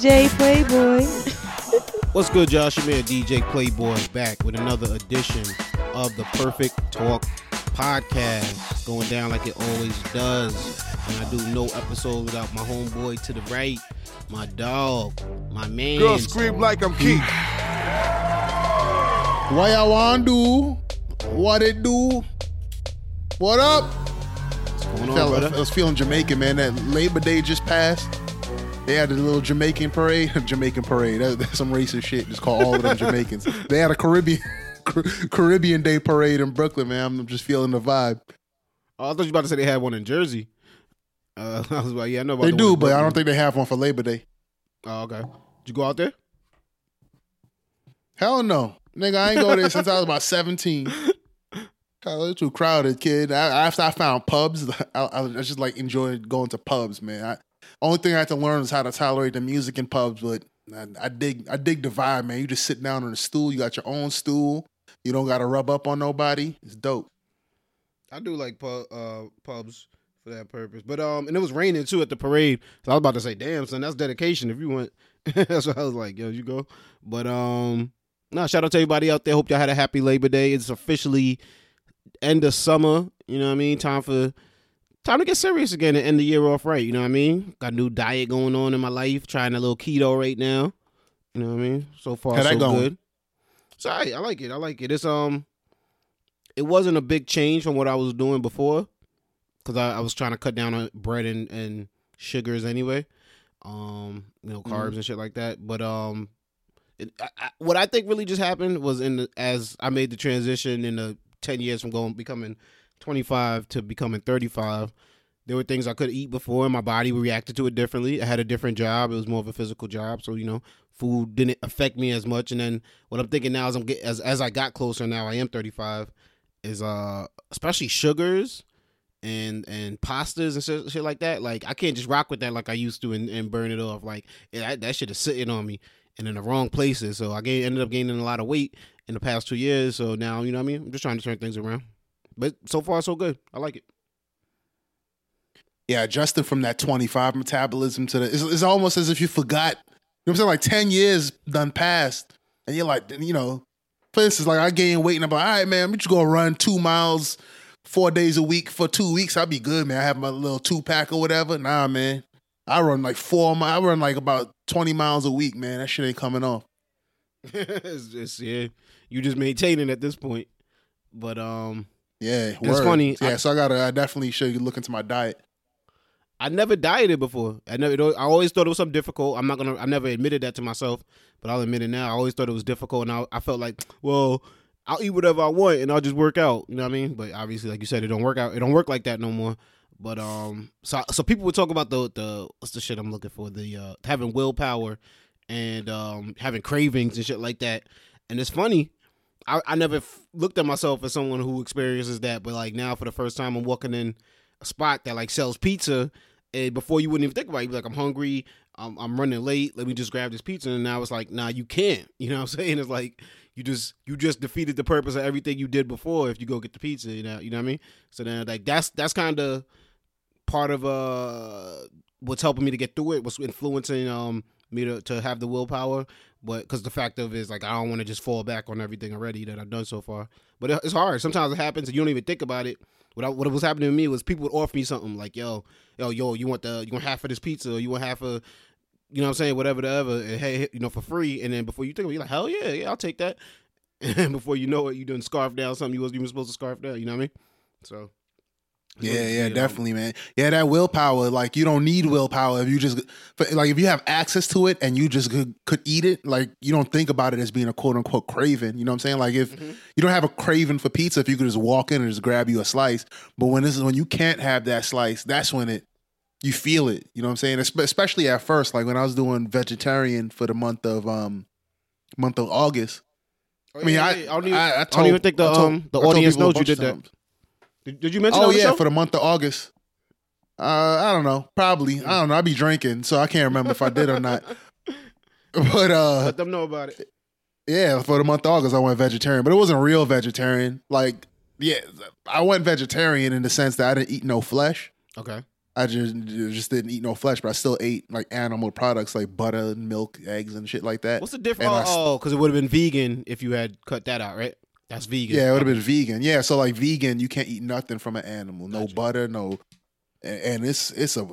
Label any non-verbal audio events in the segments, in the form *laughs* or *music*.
DJ Playboy. What's good, Josh? Your man DJ Playboy back with another edition of the Perfect Talk podcast. Going down like it always does. And I do no episode without my homeboy to the right, my dog, my man. Girl scream like I'm Keith. What y'all want do? What it do? What up? What's going on, Felt- brother? I was feeling Jamaican, man. That Labor Day just passed. They had a little Jamaican parade. *laughs* Jamaican parade. That, that's some racist shit. Just call all of them Jamaicans. *laughs* They had a Caribbean *laughs* Caribbean Day parade in Brooklyn, man. I'm just feeling the vibe. Oh, I thought you were about to say they had one in Jersey. Uh, I was like, yeah, I know about They the do, but I don't think they have one for Labor Day. Oh, okay. Did you go out there? Hell no. Nigga, I ain't go there since I was about 17. God, it's too crowded, kid. I, after I found pubs, I, I, I just like enjoyed going to pubs, man. I, only thing I had to learn is how to tolerate the music in pubs, but I, I dig I dig the vibe, man. You just sit down on a stool, you got your own stool, you don't gotta rub up on nobody. It's dope. I do like pub, uh, pubs for that purpose. But um, and it was raining too at the parade. So I was about to say, damn, son, that's dedication. If you went, *laughs* that's what I was like, yo, you go. But um, no, shout out to everybody out there. Hope y'all had a happy Labor Day. It's officially end of summer. You know what I mean? Time for time to get serious again and end the year off right. You know what I mean? Got a new diet going on in my life. Trying a little keto right now. You know what I mean? So far, How so going? good. So I, I like it. I like it. It's um, it wasn't a big change from what I was doing before, because I, I was trying to cut down on bread and, and sugars anyway, um, you know, carbs and shit like that. But um, it, I, I, what I think really just happened was in the, as I made the transition in the ten years from going becoming twenty five to becoming thirty five. There were things I could eat before, and my body reacted to it differently. I had a different job; it was more of a physical job, so you know, food didn't affect me as much. And then what I'm thinking now, as I'm get as as I got closer, now I am 35, is uh especially sugars and and pastas and shit, shit like that. Like I can't just rock with that like I used to and, and burn it off. Like that, that shit is sitting on me and in the wrong places. So I gained, ended up gaining a lot of weight in the past two years. So now you know what I mean. I'm just trying to turn things around. But so far so good. I like it. Yeah, adjusting from that 25 metabolism to the it's, it's almost as if you forgot. You know what I'm saying? Like 10 years done passed. And you're like, you know, for instance, like I gained weight and I'm like, all right, man, we just go run two miles four days a week for two weeks. I'll be good, man. I have my little two pack or whatever. Nah, man. I run like four mi- I run like about 20 miles a week, man. That shit ain't coming off. *laughs* it's just yeah, you just maintaining at this point. But um, Yeah. It's word. funny. Yeah, I- so I gotta I definitely should look into my diet. I never dieted before. I never. I always thought it was something difficult. I'm not gonna. I never admitted that to myself, but I'll admit it now. I always thought it was difficult, and I, I felt like, well, I'll eat whatever I want, and I'll just work out. You know what I mean? But obviously, like you said, it don't work out. It don't work like that no more. But um, so so people would talk about the the what's the shit I'm looking for the uh having willpower and um having cravings and shit like that. And it's funny. I, I never f- looked at myself as someone who experiences that, but like now for the first time, I'm walking in a spot that like sells pizza, and before you wouldn't even think about it, you'd be like, I'm hungry, I'm, I'm running late, let me just grab this pizza, and now it's like, nah, you can't. *laughs* You know what I'm saying? It's like you just you just defeated the purpose of everything you did before if you go get the pizza. You know, you know what I mean? So then like that's that's kind of part of uh what's helping me to get through it, what's influencing um me to, to have the willpower. But because the fact of it is like I don't want to just fall back on everything already that I've done so far. But it- it's hard. Sometimes it happens and you don't even think about it. What I, what was happening to me was people would offer me something like, "Yo, yo, yo, you want the you want half of this pizza or you want half of you know what I'm saying, whatever, whatever, and hey, you know, for free. And then before you think of it, you're like, hell yeah, yeah, I'll take that. *laughs* And before you know it, you done scarf down something you wasn't even supposed to scarf down. You know what I mean? So Yeah, yeah, definitely, man. Yeah, that willpower, like you don't need willpower if you just like if you have access to it and you just could, could eat it, like you don't think about it as being a quote unquote craving. You know what I'm saying? Like if Mm-hmm. you don't have a craving for pizza, if you could just walk in and just grab you a slice, but when this is when you can't have that slice, that's when it you feel it. You know what I'm saying? Especially at first, like when I was doing vegetarian for the month of um month of August. Oh, I mean, yeah, I, I don't even, I, I I don't even think the told- um the audience knows you did that. times. Did, did you mention? Oh the yeah, show? for the month of August. Uh, I don't know. Probably. I don't know. I be drinking, so I can't remember if I did or not. *laughs* But uh, Let them know about it. yeah, for the month of August, I went vegetarian, but it wasn't real vegetarian. Like, yeah, I went vegetarian in the sense that I didn't eat no flesh. Okay. I just just didn't eat no flesh, but I still ate like animal products like butter, milk, eggs, and shit like that. What's the difference? And Oh, because it would have been vegan if you had cut that out, right? That's vegan. Yeah, it would have been vegan. Yeah, so like vegan, you can't eat nothing from an animal. No Gotcha. butter, no, and, it's it's a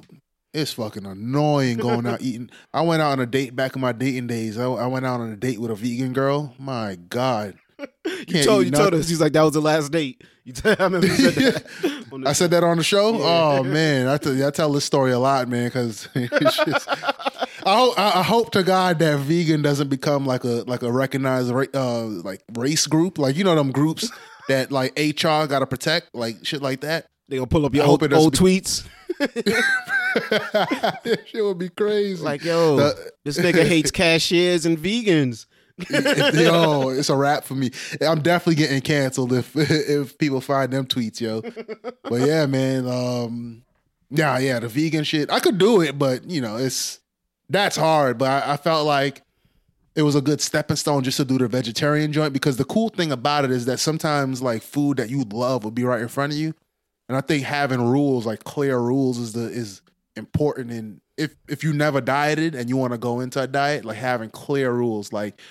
it's fucking annoying going out *laughs* eating. I went out on a date back in my dating days. I, I went out on a date with a vegan girl. My God, *laughs* You told you told us he's like that was the last date. *laughs* You I remember you said that. on *laughs* I said that on the show. Yeah. Oh man, I tell I tell this story a lot, man, because it's just. I hope, I hope to God that vegan doesn't become like a like a recognized ra- uh like race group, like you know them groups that like HR got to protect, like shit like that. they gonna pull up your I old, old be- tweets. shit would be crazy. Like yo, The- this nigga hates cashiers and vegans. *laughs* yo, it's a wrap for me. I'm definitely getting canceled if *laughs* if people find them tweets, yo. But yeah, man. Um, yeah, yeah, the vegan shit. I could do it, but you know, it's that's hard. But I, I felt like it was a good stepping stone just to do the vegetarian joint because the cool thing about it is that sometimes like food that you love will be right in front of you, and I think having rules like clear rules is the is important. And if if you never dieted and you want to go into a diet, like having clear rules, like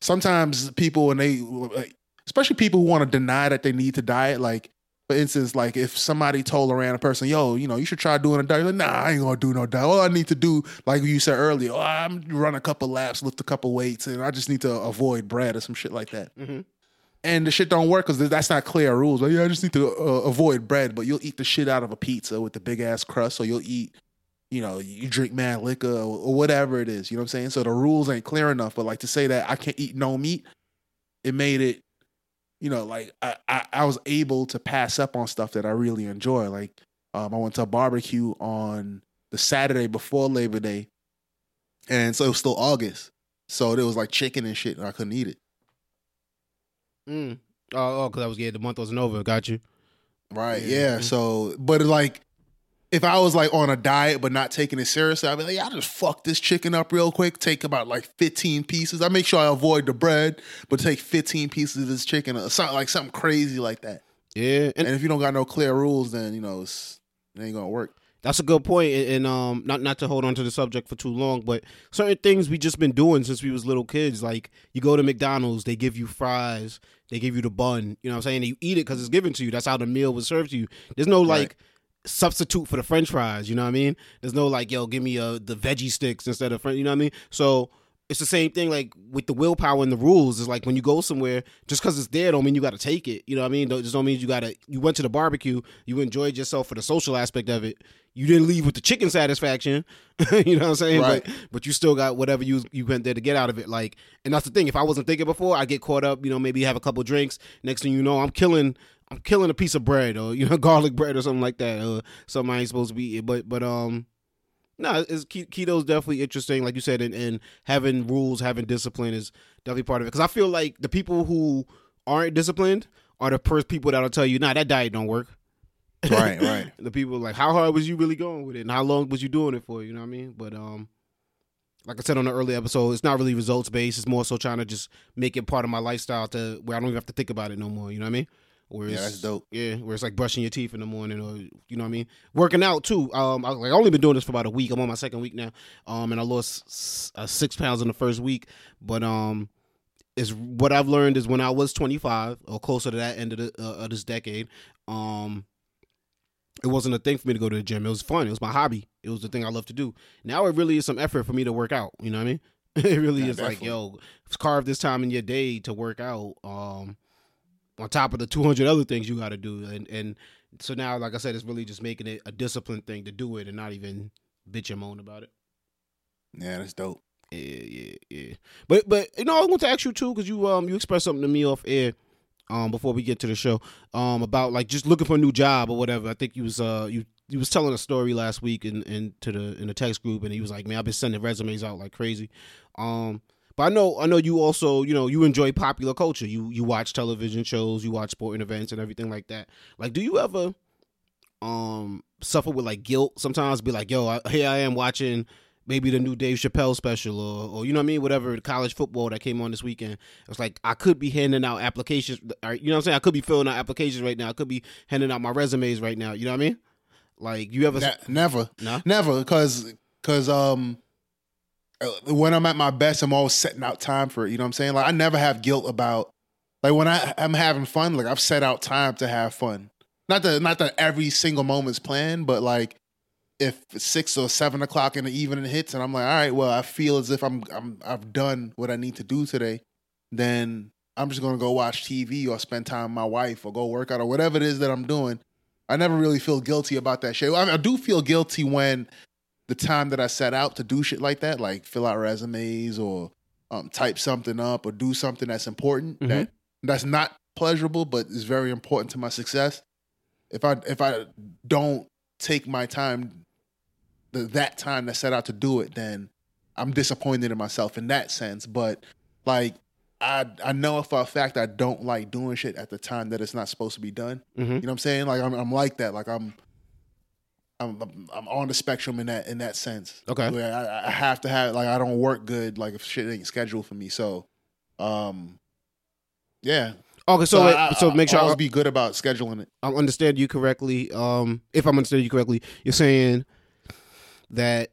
sometimes people when they like, especially people who want to deny that they need to diet like for instance like if somebody told a random person yo you know you should try doing a diet like nah i ain't gonna do no diet. All i need to do like you said earlier oh, i'm run a couple laps lift a couple weights and i just need to avoid bread or some shit like that. Mhm. and the shit don't work because that's not clear rules. Like yeah i just need to uh, avoid bread but you'll eat the shit out of a pizza with the big ass crust or you'll eat you know, you drink mad liquor or, or whatever it is. You know what I'm saying? So the rules ain't clear enough. But like to say that I can't eat no meat, it made it, you know, like I, I, I was able to pass up on stuff that I really enjoy. Like um, I went to a barbecue on the Saturday before Labor Day, and so it was still August. So there was like chicken and shit, and I couldn't eat it. Mm. Oh, oh, because I was yeah, the month wasn't over. Got you. Right. Yeah. Yeah. So, but like, if I was like on a diet but not taking it seriously, I'd be like, yeah, I just fuck this chicken up real quick. Take about like 15 pieces. I make sure I avoid the bread, but take 15 pieces of this chicken or something like something crazy like that. Yeah, and And if you don't got no clear rules, then you know it's, it ain't gonna work. That's a good point, and um, not not to hold on to the subject for too long, but certain things we just been doing since we was little kids. Like you go to McDonald's, they give you fries, they give you the bun. You know what I'm saying? And you eat it because it's given to you. That's how the meal was served to you. There's no Right. Substitute for the French fries. You know what I mean? There's no like, yo, give me uh the veggie sticks instead of French. You know what I mean? So it's the same thing like with the willpower and the rules. It's like when you go somewhere, just because it's there don't mean you got to take it. You know what I mean? Don't- Just don't mean you got to. You went to the barbecue, you enjoyed yourself for the social aspect of it. You didn't leave with the chicken satisfaction. *laughs* you know what I'm saying? Right. But but you still got whatever you you went there to get out of it. Like, and that's the thing. If I wasn't thinking before, I get caught up. You know, maybe have a couple drinks. Next thing you know, I'm killing. I'm killing a piece of bread or you know *laughs* garlic bread or something like that or something I ain't supposed to be eating. But but um no, it's ke- keto's definitely interesting, like you said, and, and having rules, having discipline is definitely part of it. Because I feel like the people who aren't disciplined are the first people that'll tell you, "Nah, that diet don't work." Right, right. *laughs* the people like, how hard was you really going with it, and how long was you doing it for? You know what I mean? But um, like I said on the early episode, it's not really results based. It's more so trying to just make it part of my lifestyle to where I don't even have to think about it no more. You know what I mean? Where Yeah, it's- that's dope. yeah, where it's like brushing your teeth in the morning, or you know what I mean, working out too. Um, I, like I only been doing this for about a week. I'm on my second week now. Um, and I lost s- uh, six pounds in the first week. But um, is what I've learned is when I was 25 or closer to that end of, the, uh, of this decade, um, it wasn't a thing for me to go to the gym. It was fun. It was my hobby. It was the thing I love to do. Now it really is some effort for me to work out. You know what I mean? *laughs* it really Yeah, is like, yo, carve this time in your day to work out. Um, on top of the 200 other things you got to do. And and so now like i said it's really just making it a disciplined thing to do it and not even bitch and moan about it. Yeah, that's dope. yeah yeah yeah. But but you know i want to ask you too because you um you expressed something to me off air um before we get to the show um about like just looking for a new job or whatever. I think you was uh you you was telling a story last week in, in to the in the text group and he was like man i've been sending resumes out like crazy. Um but I know I know you also, you know, you enjoy popular culture. You you watch television shows, you watch sporting events and everything like that. Like do you ever um suffer with like guilt sometimes be like, "Yo, I, here I am watching maybe the new Dave Chappelle special or or you know what I mean, whatever college football that came on this weekend." It's like I could be handing out applications, or, you know what I'm saying? I could be filling out applications right now. I could be handing out my resumes right now, you know what I mean? Like you ever? Ne- never, no. never, because because um, Uh, when I'm at my best, I'm always setting out time for it. You know what I'm saying? Like I never have guilt about like when I I'm having fun. Like I've set out time to have fun. Not that not that every single moment's planned, but like if six or seven o'clock in the evening hits and I'm like, all right, well, I feel as if I'm I'm I've done what I need to do today, then I'm just gonna go watch TV or spend time with my wife or go work out or whatever it is that I'm doing. I never really feel guilty about that shit. I, I do feel guilty when the time that I set out to do shit like that, like fill out resumes or um, type something up or do something that's important Mhm. that that's not pleasurable but is very important to my success. If I if I don't take my time, the, that time to set out to do it, then I'm disappointed in myself in that sense. But like I I know for a fact I don't like doing shit at the time that it's not supposed to be done. hmm You know what I'm saying? Like I'm I'm like that. Like I'm I'm I'm, I'm on the spectrum in that in that sense. Okay. Where I, I have to have like I don't work good like if shit ain't scheduled for me. So um yeah. Okay, so wait, I, so make sure I I, always be good about scheduling it. I understand you correctly. Um, if I'm understanding you correctly, you're saying that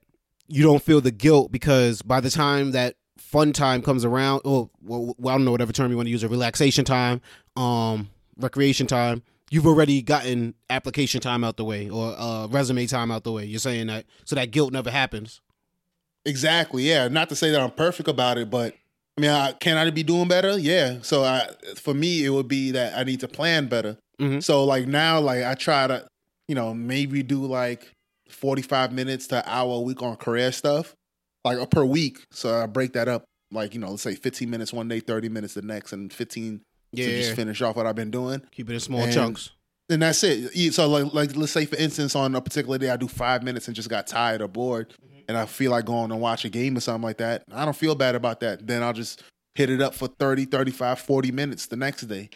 you don't feel the guilt because by the time that fun time comes around, or well, well, I don't know whatever term you want to use, or relaxation time, um, recreation time, you've already gotten application time out the way or uh, resume time out the way. You're saying that so that guilt never happens. Exactly. Yeah. Not to say that I'm perfect about it, but I mean, I, can I be doing better? Yeah. So I, for me, it would be that I need to plan better. Mhm. So like now, like I try to, you know, maybe do like 45 minutes to hour a week on career stuff, like per week. So I break that up, like you know, let's say 15 minutes one day, 30 minutes the next, and 15 Yeah, to just finish off what I've been doing. keep it in small And- chunks. And that's it. So like, like let's say for instance, on a particular day, I do five minutes and just got tired or bored, mm-hmm. and I feel like going and watch a game or something like that. I don't feel bad about that. Then I'll just hit it up for 30, 35, 40 minutes the next day.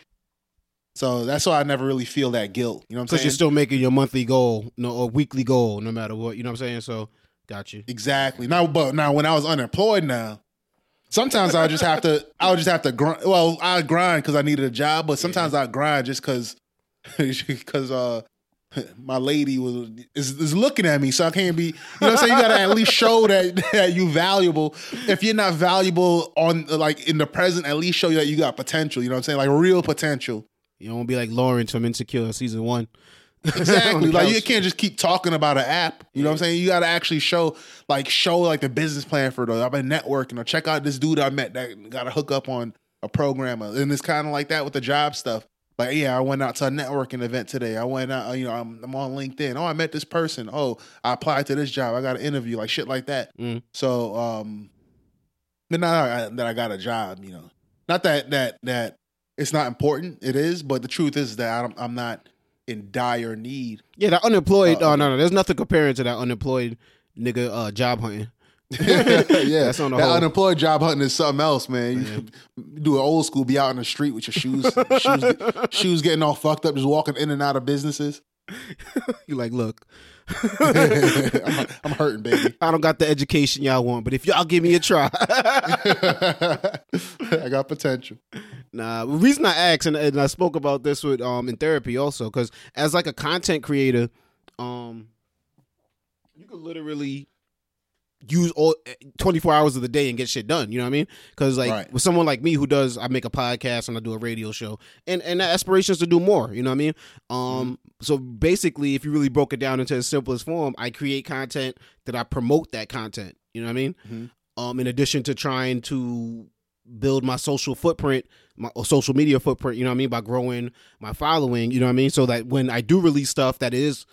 So that's why I never really feel that guilt. You know what I'm Because you're still making your monthly goal, no, or weekly goal, no matter what. You know what I'm saying? So, got you. Exactly. Now, but now when I was unemployed, now sometimes I just have to. I would just have to grind. Well, I grind because I needed a job, but sometimes I grind just because because *laughs* uh my lady was is, is looking at me, so I can't be. You know what I'm saying? You gotta at least show that *laughs* that you valuable. If you're not valuable on like in the present, at least show you that you got potential. You know what I'm saying? Like real potential. You don't be like Lawrence from Insecure season one. *laughs* Exactly. like you can't just keep talking about an app. You know what I'm saying? You got to actually show, like, show like the business plan for it. I've been networking. Or check out this dude I met that got a hook up on a programmer. And it's kind of like that with the job stuff. Like, yeah, I went out to a networking event today. I went out, you know, I'm, I'm on LinkedIn. Oh, I met this person. Oh, I applied to this job. I got an interview. Like shit like that. Mm. So, um, but not that I got a job. You know, not that that that it's not important. It is, but the truth is that I'm, I'm not in dire need Yeah, that unemployed. Uh, oh no, no, there's nothing comparing to that unemployed nigga uh, job hunting. *laughs* *laughs* yeah, That's on the that whole- unemployed job hunting is something else, man. You do an old school, be out in the street with your shoes, *laughs* shoes, shoes getting all fucked up, just walking in and out of businesses. You like, look, *laughs* I'm, I'm hurting, baby. *laughs* I don't got the education y'all want, but if y'all give me a try, *laughs* I got potential. nah. The reason I asked, and, and I spoke about this with um in therapy also, because as like a content creator, um, you could literally use all 24 hours of the day and get shit done you know what i mean? Because like Right. with someone like me who does i make a podcast and i do a radio show and and the aspiration is to do more you know what i mean? Um so basically if you really broke it down into the simplest form i create content that i promote that content you know what i mean? Mhm. um in addition to trying to build my social footprint my social media footprint you know what i mean by growing my following you know what i mean? So that when i do release stuff that is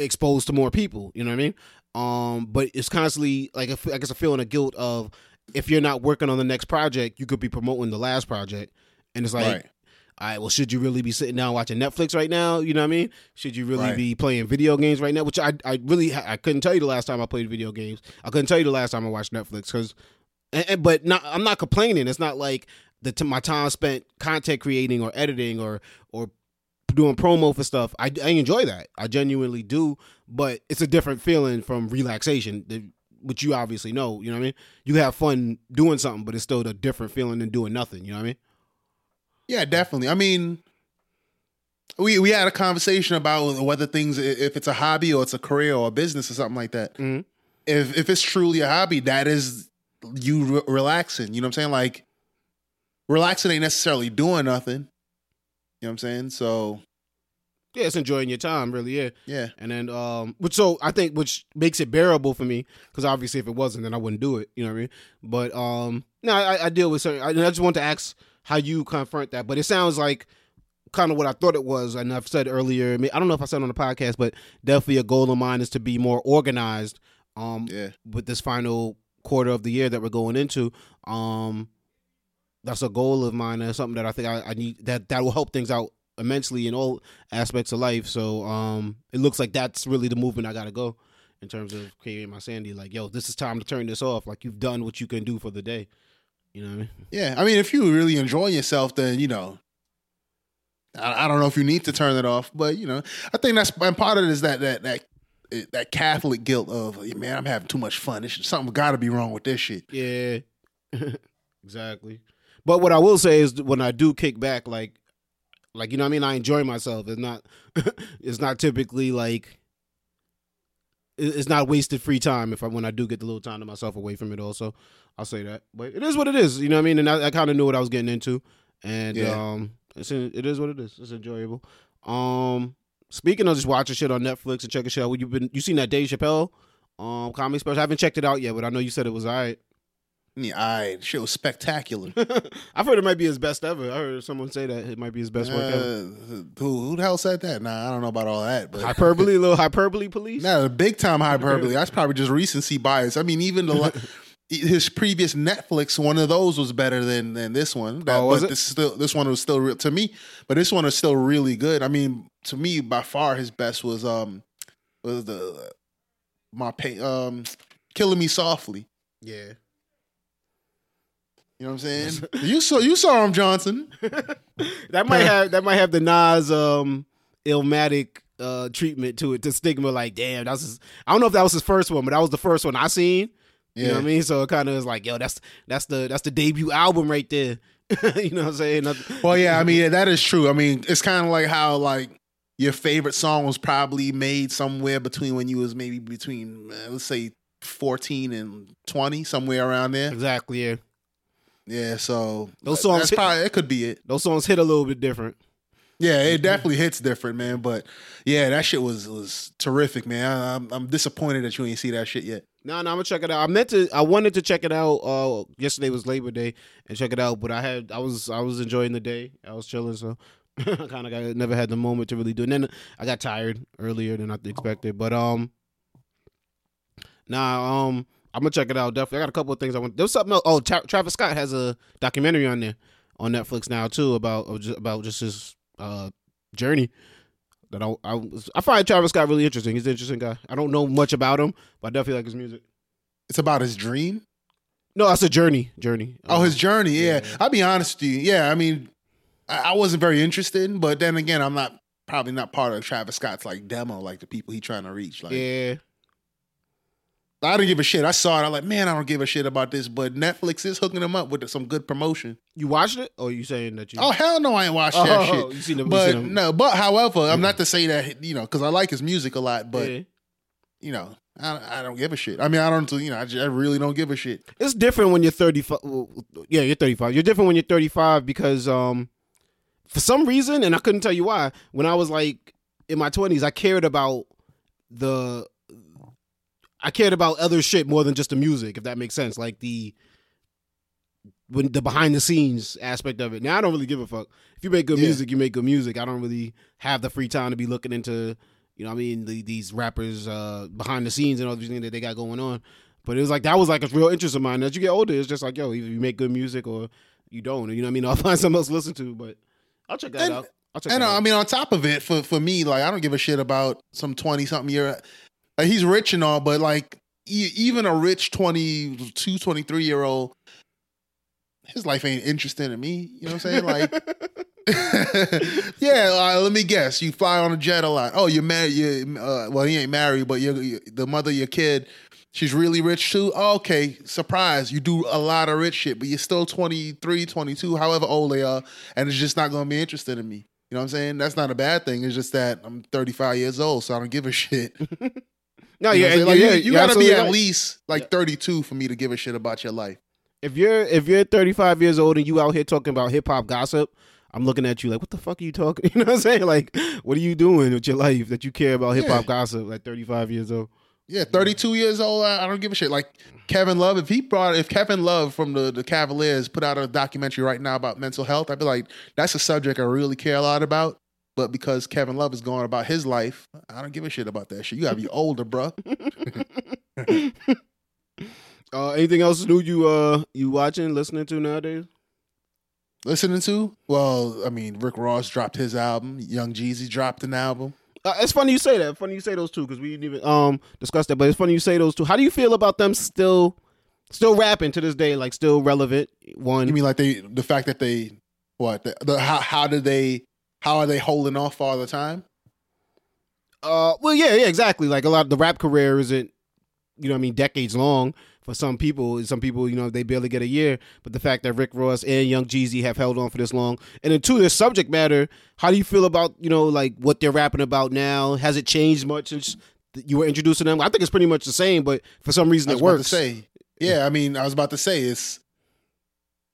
exposed to more people you know what i mean um but it's constantly like I guess a feeling of guilt of if you're not working on the next project you could be promoting the last project. And it's like Right. all right well should you really be sitting down watching netflix right now? You know what i mean? Should you really Right. be playing video games right now? Which i i really i couldn't tell you the last time i played video games. I couldn't tell you the last time i watched netflix because but not i'm not complaining. It's not like the my time spent content creating or editing or or doing promo for stuff I, I enjoy that i genuinely do but it's a different feeling from relaxation which you obviously know you know what i mean you have fun doing something but it's still a different feeling than doing nothing you know what i mean Yeah, definitely. I mean, we we had a conversation about whether things if it's a hobby or it's a career or a business or something like that. Mhm. If if it's truly a hobby, that is you re- relaxing. You know what I'm saying? Like relaxing ain't necessarily doing nothing. You know what I'm saying? So Yeah, it's enjoying your time, really. Yeah. yeah, And then, um, which so I think which makes it bearable for me because obviously if it wasn't, then I wouldn't do it. You know what I mean? But um, no, I, I deal with certain. I, I just want to ask how you confront that. But it sounds like kind of what I thought it was, and I've said earlier. I, mean, I don't know if I said on the podcast, but definitely a goal of mine is to be more organized. Um, yeah, with this final quarter of the year that we're going into. Um, that's a goal of mine and something that I think I, I need that that will help things out immensely in all aspects of life. So um, it looks like that's really the movement I got to go in terms of creating my sandy. Like, yo, this is time to turn this off. Like you've done what you can do for the day. You know what I mean? yeah. I mean, if you really enjoy yourself, then you know. I, I don't know if you need to turn it off, but you know, I think that's and part of it is that that that that Catholic guilt of man, I'm having too much fun. This something got to be wrong with this shit. Yeah, *laughs* exactly. But what I will say is when I do kick back, like, like you know, what I mean, I enjoy myself. It's not, *laughs* it's not typically like, it's not wasted free time if I when I do get the little time to myself away from it. Also, I'll say that. But it is what it is. You know what I mean? And I, I kind of knew what I was getting into, and Yeah. um, it's it is what it is. It's enjoyable. Um, speaking of just watching shit on Netflix and checking shit out, you've been you seen that Dave Chappelle um comedy special? I haven't checked it out yet, but I know you said it was alright. Yeah, I shit was spectacular. *laughs* I've heard it might be his best ever. I heard someone say that it might be his best work ever. Uh, who, who the hell said that? Nah, I don't know about all that. But Hyperbole, a *laughs* little hyperbole police. no, big time hyperbole. That's probably just recency bias. I mean, even the *laughs* his previous Netflix, one of those was better than than this one. That, Oh, was but it? This still this one was still real to me. But this one is still really good. I mean, to me, by far his best was um was the my pain um killing me softly. Yeah. You know what I'm saying? *laughs* you saw you saw him, Johnson. *laughs* That might have that might have the Nas um Illmatic uh treatment to it, the stigma like, damn, that's his I don't know if that was his first one, but that was the first one I seen. You know what I mean? So it kind of is like, yo, that's that's the that's the debut album right there. *laughs* you know what I'm saying? That- Well, yeah, I mean that is true. I mean, it's kind of like how like your favorite song was probably made somewhere between when you was maybe between uh, let's say fourteen and twenty, somewhere around there. exactly, yeah. Yeah, so Those songs that's hit- probably it could be it. Those songs hit a little bit different. Yeah, it definitely hits different, man. But yeah, that shit was was terrific, man. I, I'm I'm disappointed that you ain't see that shit yet. No, no, I'm gonna check it out. I meant to. I wanted to check it out. Uh, yesterday was Labor Day, and check it out. But I had, I was, I was enjoying the day. I was chilling, so *laughs* I kind of got never had the moment to really do. it. And then I got tired earlier than I expected. But um, nah, um, I'm gonna check it out. Definitely, I got a couple of things I want. There was something else. Oh, Tra- Travis Scott has a documentary on there on Netflix now too about about just his uh journey. That I I, I find Travis Scott really interesting. He's an interesting guy. I don't know much about him, but I definitely like his music. It's about his dream. No, that's a journey. Journey. Oh, his Um, journey. Yeah. yeah. I'll be honest with you. Yeah, I mean, I, I wasn't very interested, but then again, I'm not probably not part of Travis Scott's like demo, like the people he trying to reach. Like, Yeah. I didn't give a shit. I saw it. I'm like, man, I don't give a shit about this, but Netflix is hooking them up with some good promotion. You watched it, or you saying that you? Oh hell no, I ain't watched that Oh, shit. you seen the- but seen no, but however, I'm not to say that you know because I like his music a lot, but Yeah. you know, I, I don't give a shit. I mean, I don't, you know, I, just, I really don't give a shit. it's different when you're 35. well, Yeah, you're 35. You're different when you're 35 because um, for some reason, and I couldn't tell you why. When I was like in my 20s, I cared about the. I cared about other shit more than just the music, if that makes sense. Like the when the behind the scenes aspect of it. Now I don't really give a fuck. If you make good Yeah. music, you make good music. I don't really have the free time to be looking into, you know, what I mean, the, these rappers uh, behind the scenes and all these things that they got going on. But it was like that was like a real interest of mine. As you get older, it's just like yo, either you make good music or you don't. You know what I mean? *laughs* I'll find something else to listen to. But I'll check that And- out. I'll check And that uh, I out. mean, on top of it, for for me, like I don't give a shit about some twenty something year. He's rich and all, but like even a rich 22, 23 year old, his life ain't interesting to me. You know what I'm saying? Like, *laughs* yeah. Uh, let me guess. You fly on a jet a lot. Oh, you're married. You uh, well, he ain't married, but you're, you the mother of your kid. She's really rich too. Oh, okay, surprise. You do a lot of rich shit, but you're still 23, 22, however old they are, and it's just not going to be interested in me. You know what I'm saying? That's not a bad thing. It's just that I'm 35 years old, so I don't give a *laughs* shit. No, You, yeah, Like, yeah, you, you gotta be at right. least like Yeah. 32 for me to give a shit about your life. If you're if you're 35 years old and you out here talking about hip hop gossip, I'm looking at you like, what the fuck are you talking? *laughs* You know what I'm saying? Like, what are you doing with your life that you care about hip hop Yeah. gossip at 35 years old? Yeah, 32 years old. I, I don't give a shit. Like Kevin Love, if he brought, if Kevin Love from the, the Cavaliers put out a documentary right now about mental health, I'd be like, that's a subject I really care a lot about. But because Kevin Love is going about his life, I don't give a shit about that shit. You gotta be older, bruh. *laughs* Uh, anything else new you uh you watching, listening to nowadays? Listening to? Well, I mean, Rick Ross dropped his album. Young Jeezy dropped an album. Uh, it's funny you say that. Funny you say those two because we didn't even um discuss that. But it's funny you say those two. How do you feel about them still, still rapping to this day? Like still relevant? One. You mean like they, the fact that they, what, the, the how, how did they, how are they holding off all the time? Uh, well, yeah, yeah, exactly. Like a lot of the rap career isn't, you know, what I mean, decades long for some people. Some people, you know, they barely get a year. But the fact that Rick Ross and Young Jeezy have held on for this long, and then two, their subject matter. How do you feel about you know, like what they're rapping about now? Has it changed much since you were introducing them? I think it's pretty much the same, but for some reason I it works. to say, yeah. I mean, I was about to say it's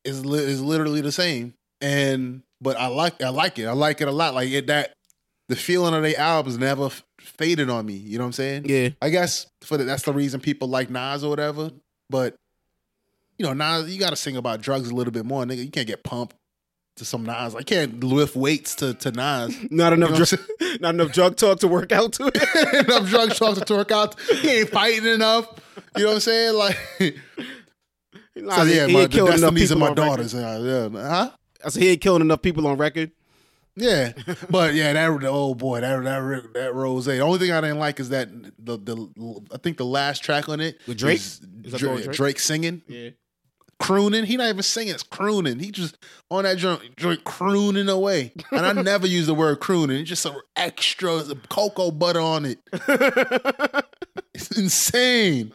is li- is literally the same, and but I like I like it. I like it a lot. Like it that the feeling of the albums never f- faded on me. You know what I'm saying? Yeah, I guess for the, that's the reason people like Nas or whatever. But you know, Nas, you got to sing about drugs a little bit more, nigga. You can't get pumped to some Nas. I can't lift weights to to Nas. *laughs* not enough, You know dr- *laughs* not enough drug talk to work out to it. *laughs* enough drug talk to work out. He ain't fighting enough. You know what I'm saying? Like, Nah, so yeah, he my, the destinies of my daughters. Uh, yeah, yeah, huh? I said he ain't killing enough people on record. Yeah, *laughs* but yeah, that oh boy, that that that rose. The only thing I didn't like is that the the I think the last track on it With Drake? is Is that Dra- Drake? Drake singing, Yeah. crooning. He not even singing; it's crooning. He just on that joint, joint crooning away. And I never use the word crooning. It's just some extra cocoa butter on it. *laughs* It's insane.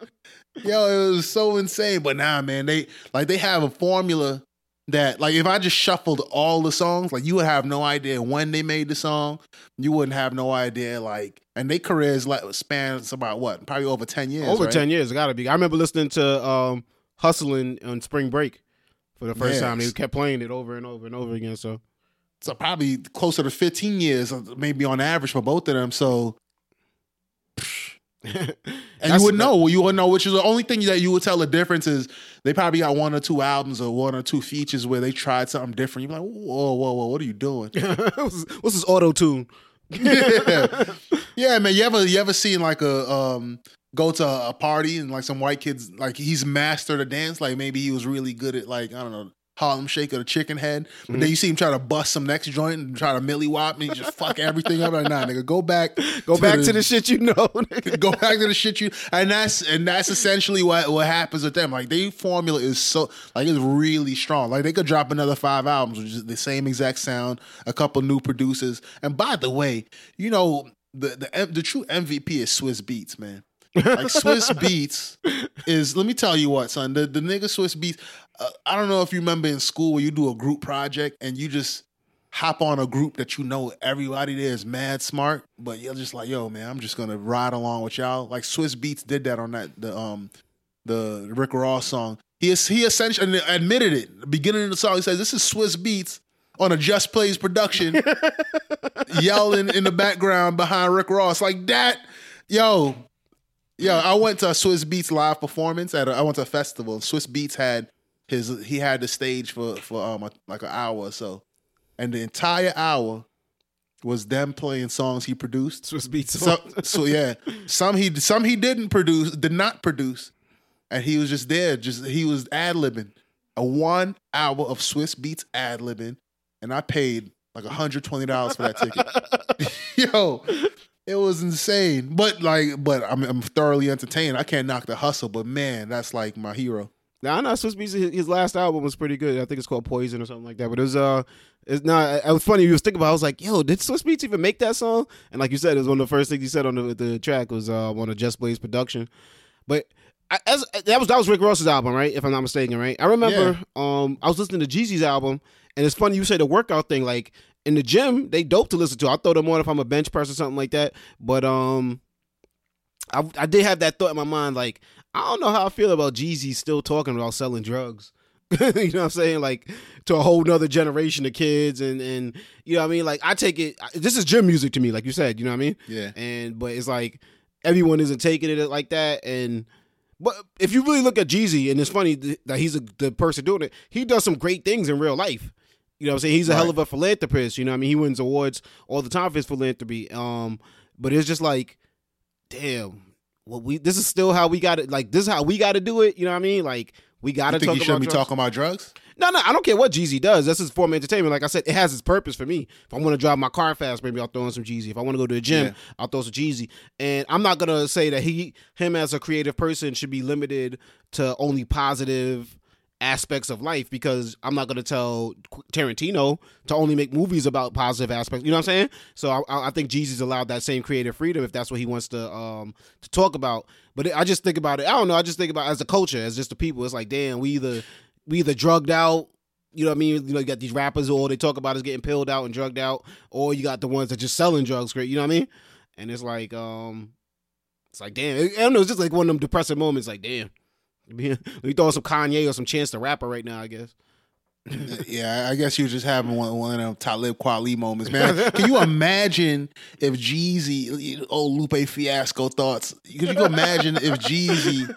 Yo, it was so insane. But nah, man, they like they have a formula that like if I just shuffled all the songs, like you would have no idea when they made the song. You wouldn't have no idea like and their careers like spans about what? Probably over 10 years. Over right? ten years, it gotta be. I remember listening to um, "Hustling" on spring break for the first Yeah. time. They kept playing it over and over and over again. So So probably closer to 15 years, uh, maybe on average for both of them. So and That's- you would know, you would know, which is the only thing that you would tell the difference is they probably got one or two albums or one or two features where they tried something different. You're like, whoa, whoa, whoa, what are you doing? *laughs* what's, what's this auto tune? yeah. *laughs* yeah, man. You ever you ever seen like a um go to a party and like some white kids like he's mastered a dance, like maybe he was really good at like, I don't know, Harlem Shake or the chicken head. But then mm-hmm. you see him try to bust some next joint and try to millie wop and he just fuck everything up. Like, nah, nigga, go back. Go *laughs* back to the shit you know. *laughs* go back to the shit you and that's and that's essentially what what happens with them. Like their formula is so like it's really strong. Like they could drop another five albums with just the same exact sound, a couple new producers. And by the way, you know the the the true MVP is Swizz Beatz, man. Like Swizz Beatz is let me tell you what, son. The the nigga Swizz Beatz. Uh, I don't know if you remember in school where you do a group project and you just hop on a group that you know everybody there is mad smart, but you're just like, yo, man, I'm just gonna ride along with y'all. Like Swizz Beatz did that on that the um the Rick Ross song. He is, he essentially admitted it. The beginning of the song, he says, "This is Swizz Beatz on a Just Blaze production." *laughs* yelling in the background behind Rick Ross like that. Yo, yo, I went to a Swizz Beatz live performance at a, I went to a festival. Swizz Beatz had his he had the stage for for um a, like an hour or so, and the entire hour was them playing songs he produced. Swizz Beatz. So, *laughs* so yeah, some he some he didn't produce, did not produce, and he was just there. Just he was ad libbing a one hour of Swizz Beatz ad libbing, and I paid like hundred twenty dollars for that ticket. *laughs* Yo, it was insane. But like, but I'm, I'm thoroughly entertained. I can't knock the hustle, but man, that's like my hero. Now I know Swizz Beatz. His, his last album was pretty good. I think it's called Poison or something like that. But it was uh, it's not. It was funny. You was thinking about. it. I was like, yo, did Swizz Beatz even make that song? And like you said, it was one of the first things he said on the the track was uh on a Just Blaze production. But I, as that was that was Rick Ross's album, right? If I'm not mistaken, right? I remember um I was listening to Jeezy's album, and it's funny you say the workout thing. Like in the gym, they dope to listen to. I throw them on if I'm a bench press or something like that. But um, I I did have that thought in my mind, like I don't know how I feel about Jeezy still talking about selling drugs. *laughs* you know what I'm saying? Like to a whole nother generation of kids and and you know what I mean? Like I take it this is gym music to me, like you said, you know what I mean? Yeah. And but it's like everyone isn't taking it like that and but if you really look at Jeezy, and it's funny that he's a, the person doing it, he does some great things in real life. You know what I'm saying? He's a Right. hell of a philanthropist. You know what I mean? He wins awards all the time for his philanthropy. Um, but it's just like, damn, well, we this is still how we got it. Like this is how we got to do it. You know what I mean? Like we got to You think talk you shouldn't about be drugs. talking about drugs? No, no, I don't care what Jeezy does. That's his form of entertainment. Like I said, it has its purpose for me. If I want to drive my car fast, maybe I'll throw in some Jeezy. If I want to go to the gym, Yeah. I'll throw some Jeezy. And I'm not gonna say that he, him as a creative person, should be limited to only positive aspects of life because I'm not gonna tell Tarantino to only make movies about positive aspects. You know what I'm saying? So I, I think Jeezy's allowed that same creative freedom if that's what he wants to um to talk about. But I just think about it. I don't know. I just think about as a culture, as just the people. It's like, damn, we either we either drugged out. You know what I mean? You know, you got these rappers all they talk about is getting pilled out and drugged out, or you got the ones that just selling drugs, great. You know what I mean? And it's like, um, it's like, damn. I don't know. It's just like one of them depressing moments. Like, damn. Let me throw some Kanye or some Chance the Rapper right now. I guess. *laughs* yeah, I guess you were just having one, one of them Talib Kweli moments, man. *laughs* Can you imagine if Jeezy, old Lupe Fiasco thoughts? Could you imagine if Jeezy,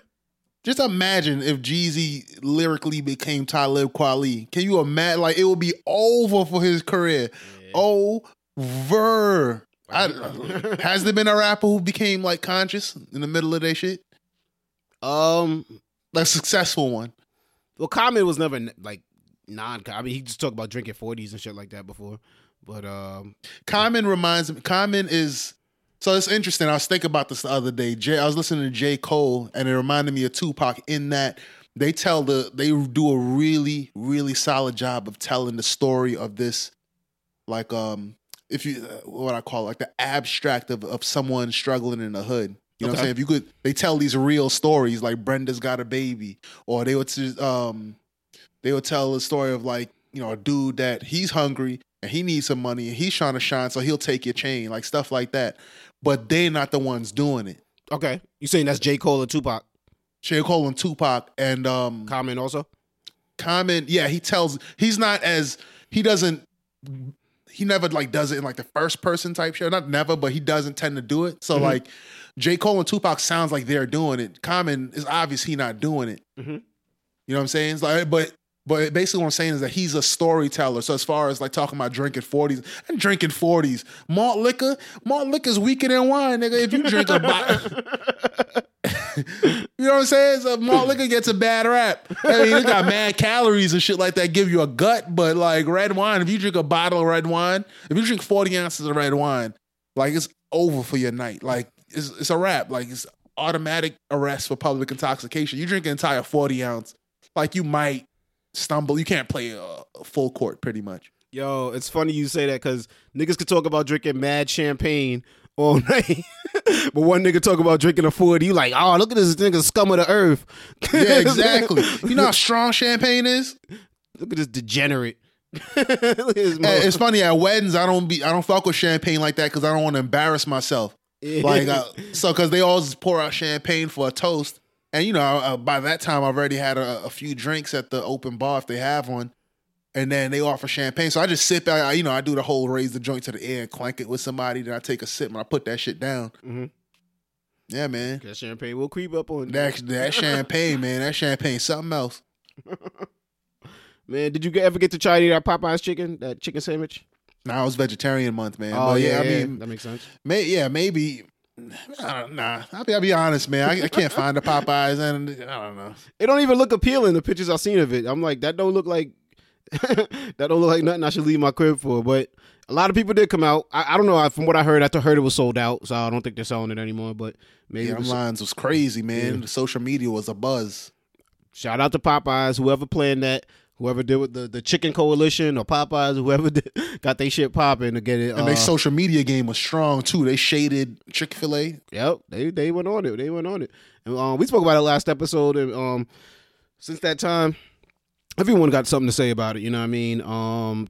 just imagine if Jeezy lyrically became Talib Kweli? Can you imagine? Like it would be over for his career. Over. I, *laughs* has there been a rapper who became like conscious in the middle of their shit? Um. A successful one. Well, Common was never like non. I mean, he just talked about drinking forties and shit like that before. But um, Common reminds me. Common is so it's interesting. I was thinking about this the other day. Jay, I was listening to J Cole, and it reminded me of Tupac in that they tell the they do a really really solid job of telling the story of this, like um if you uh, what I call it, like the abstract of of someone struggling in the hood. You know what I'm saying? If you could, they tell these real stories like Brenda's got a baby, or they would um they would tell a story of like you know a dude that he's hungry and he needs some money and he's trying to shine, so he'll take your chain, like stuff like that. But they're not the ones doing it. okay, you saying that's J Cole and Tupac? J. Cole and Tupac and um Common also. Common, yeah, he tells he's not as he doesn't he never like does it in like the first person type show. Not never, but he doesn't tend to do it. So Mhm. like J. Cole and Tupac sounds like they're doing it. Common is obvious he not doing it. Mhm. You know what I'm saying? It's like, but but basically what I'm saying is that he's a storyteller. So as far as like talking about drinking 40s and drinking 40s, malt liquor, malt liquor's weaker than wine, nigga. If you drink a bottle. *laughs* You know what I'm saying? So malt liquor gets a bad rap. I mean, it got mad calories and shit like that, give you a gut. But like red wine, if you drink a bottle of red wine, if you drink 40 ounces of red wine, like it's over for your night. Like it's it's a wrap. Like it's automatic arrest for public intoxication. You drink an entire 40 ounce, like you might stumble. You can't play a, a full court pretty much. Yo, it's funny you say that because niggas could talk about drinking mad champagne all *laughs* night, but one nigga talk about drinking a forty. You like, oh, look at this nigga scum of the earth. Yeah, *laughs* exactly. you know how *laughs* strong champagne is? Look at this degenerate. At this And mother- it's funny at weddings. I don't be I don't fuck with champagne like that because I don't want to embarrass myself. Like uh, so, because they always pour out champagne for a toast, and you know uh, by that time I've already had a, a few drinks at the open bar if they have one, and then they offer champagne. So I just sip. I, you know I do the whole raise the joint to the air and clank it with somebody. Then I take a sip and I put that shit down. Mhm. Yeah, man. that champagne will creep up on you. That that *laughs* champagne, man. That champagne, something else. *laughs* Man, did you ever get to try to eat that Popeyes chicken, that chicken sandwich? Now it's vegetarian month, man. oh But yeah, I mean, that makes sense. May, yeah, maybe. I don't, nah, I'll be, I'll be honest, man. I, I can't find the Popeyes, and I don't know. It don't even look appealing. The pictures I've seen of it, I'm like, that don't look like *laughs* that don't look like nothing I should leave my crib for. But a lot of people did come out. I, I don't know. From what I heard, I heard it was sold out, so I don't think they're selling it anymore. But maybe Yeah, was- lines was crazy, man. The social media was a buzz. shout out to Popeyes, whoever planned that, whoever did with the the Chicken Coalition or Popeyes, whoever *laughs* did, got their shit popping to get it. And uh, their social media game was strong too. They shaded Chick Fil A. Yep, they they went on it. They went on it. And um, we spoke about it last episode, and um, since that time, everyone got something to say about it. You know what I mean? Um,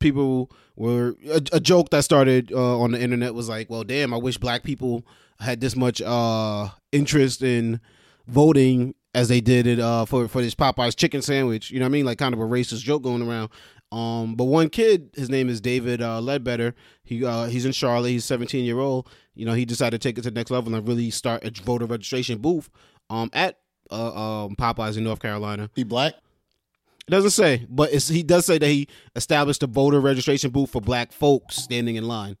people were a, a joke that started uh, on the internet was like, well, damn, I wish black people had this much uh, interest in voting as they did it uh, for for this Popeyes chicken sandwich. You know what I mean? Like kind of a racist joke going around. Um, but one kid, his name is David uh, Ledbetter. He uh, he's in Charlotte. He's 17 year old. You know, he decided to take it to the next level and really start a voter registration booth um, at uh, um, Popeyes in North Carolina. He black? It doesn't say, but it's, he does say that he established a voter registration booth for black folks standing in line.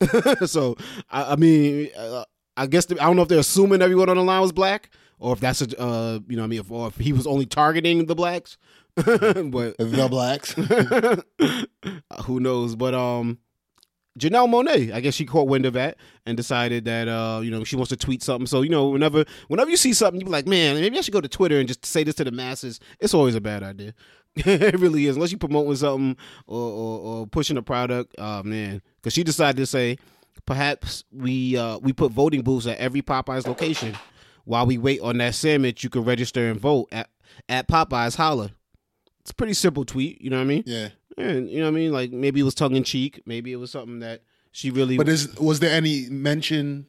*laughs* so, I, I mean, uh, I guess the, I don't know if they're assuming everyone on the line was black, or if that's a, uh, you know, what I mean, if, or if he was only targeting the blacks. *laughs* but The blacks. *laughs* who knows? But um, Janelle Monae, I guess she caught wind of that and decided that uh, you know, she wants to tweet something. So you know, whenever whenever you see something, you be like, man, maybe I should go to Twitter and just say this to the masses. It's always a bad idea. *laughs* it really is, unless you're promoting something or or, or pushing a product. Oh man, because she decided to say, perhaps we uh we put voting booths at every Popeyes location. While we wait on that sandwich, you can register and vote at at Popeyes. Holla. It's a pretty simple tweet, you know what I mean? yeah. And you know what I mean? Like maybe it was tongue in cheek. Maybe it was something that she really. But is was there any mention?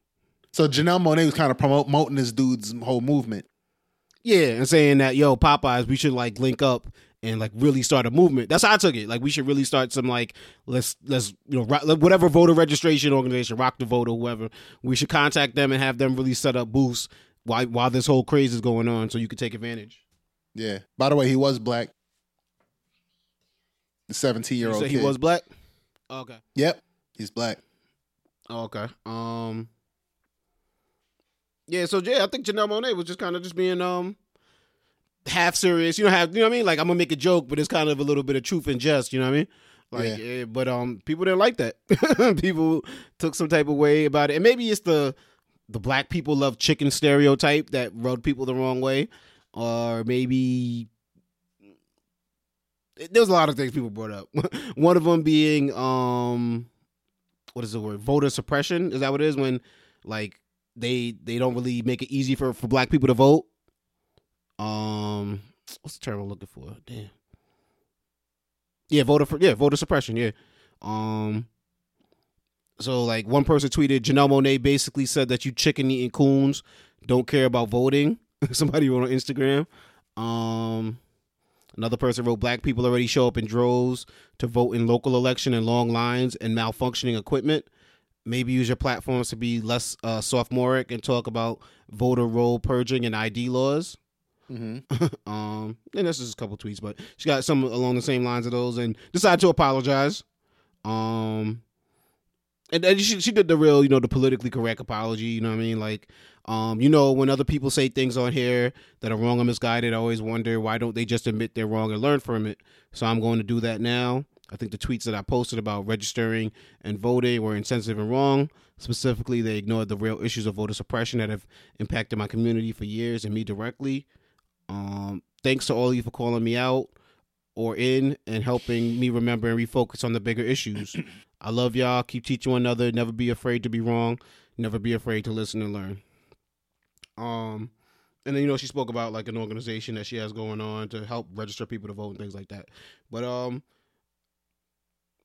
So Janelle Monae was kind of promoting this dude's whole movement. yeah, and saying that yo Popeyes, we should like link up and like really start a movement. That's how I took it. Like we should really start some like let's let's you know ro- whatever voter registration organization, Rock the Vote or whoever, we should contact them and have them really set up booths while while this whole craze is going on, so you could take advantage. Yeah. By the way, he was black. The seventeen year old he was black. Okay. Yep. He's black. Oh, okay. Um. Yeah. So yeah, I think Janelle Monae was just kind of just being um half serious. You know, have you know what I mean? Like I'm gonna make a joke, but it's kind of a little bit of truth and jest. You know what I mean? Like, Yeah. yeah. but um, people didn't like that. *laughs* people took some type of way about it, and maybe it's the the black people love chicken stereotype that rubbed people the wrong way, or maybe there's a lot of things people brought up. *laughs* One of them being um what is the word? Voter suppression? Is that what it is? When like they they don't really make it easy for for black people to vote? Um what's the term i'm looking for? Damn. Yeah voter for yeah voter suppression yeah. Um so like one person tweeted janelle monae basically said that you chicken eating coons don't care about voting *laughs* somebody wrote on instagram um Another person wrote, Black people already show up in droves to vote in local election and long lines and malfunctioning equipment. Maybe use your platforms to be less uh, sophomoric and talk about voter roll purging and ID laws. Mm-hmm. *laughs* um, and that's just a couple tweets, but she got some along the same lines of those and decided to apologize. Um, and, and she she did the real, you know, the politically correct apology. You know what I mean? Like, um, you know, when other people say things on here that are wrong or misguided, I always wonder why don't they just admit they're wrong and learn from it. So I'm going to do that now. I think the tweets that I posted about registering and voting were insensitive and wrong. Specifically, they ignored the real issues of voter suppression that have impacted my community for years and me directly. Um, thanks to all of you for calling me out or in and helping me remember and refocus on the bigger issues. I love y'all. Keep teaching one another. Never be afraid to be wrong. Never be afraid to listen and learn. Um, and then you know she spoke about like an organization that she has going on to help register people to vote and things like that. But um,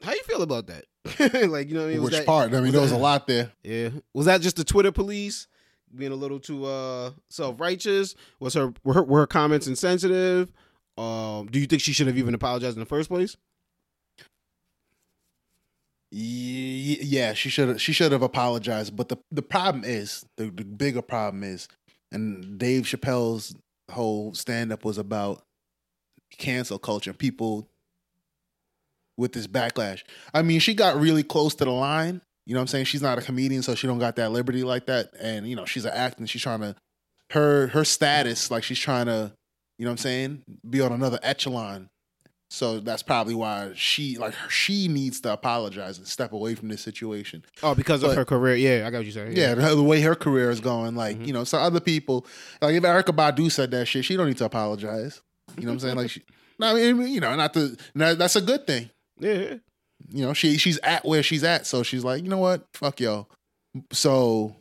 how you feel about that? *laughs* like you know, what I mean, Was Which that- part? I mean, was there was a lot there. Yeah, was that just the Twitter police being a little too uh self righteous? Was her were, her were her comments insensitive? Um, do you think she should have even apologized in the first place? Ye- Yeah, she should have. She should have apologized. But the the problem is the, the bigger problem is, and Dave Chappelle's whole stand up was about cancel culture and people with this backlash. I mean, she got really close to the line. You know what I'm saying? She's not a comedian, so she don't got that liberty like that. And you know, she's an actor. and She's trying to her her status like she's trying to, you know what I'm saying, be on another echelon. So that's probably why she like she needs to apologize and step away from this situation. Oh, because of her career. Yeah, I got what you're saying. Yeah, the, the way her career is going, like Mhm. you know, so other people, like if Erykah Badu said that shit, she don't need to apologize. You know what I'm saying? Like, she, no, I mean, you know, not the that's a good thing. yeah. You know, she she's at where she's at, so she's like, you know what, fuck y'all. So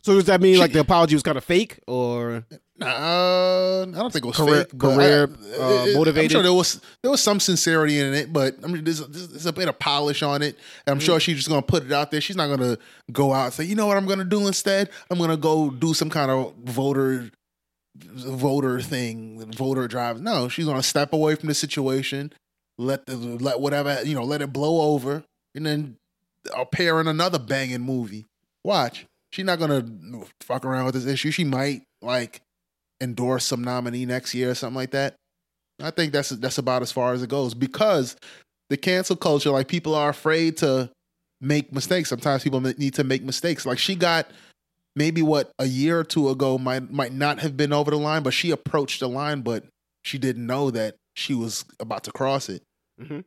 So does that mean like the apology was kind of fake or Uh, I don't think it was Career- fake. career, I- uh, I'm sure there was there was some sincerity in it, but I mean, there's, there's, a bit of polish on it. And I'm Mm-hmm. sure she's just gonna put it out there. She's not gonna go out and say, you know what, I'm gonna do instead. I'm gonna go do some kind of voter voter thing, voter drive. No, she's gonna step away from the situation, let the let whatever you know, let it blow over, and then appear in another banging movie. Watch. She's not gonna fuck around with this issue. She might like endorse some nominee next year or something like that. I think that's that's about as far as it goes because the cancel culture, like people are afraid to make mistakes. Sometimes people need to make mistakes. Like she got maybe what a year or two ago might might not have been over the line, but she approached the line, but she didn't know that she was about to cross it. Mhm.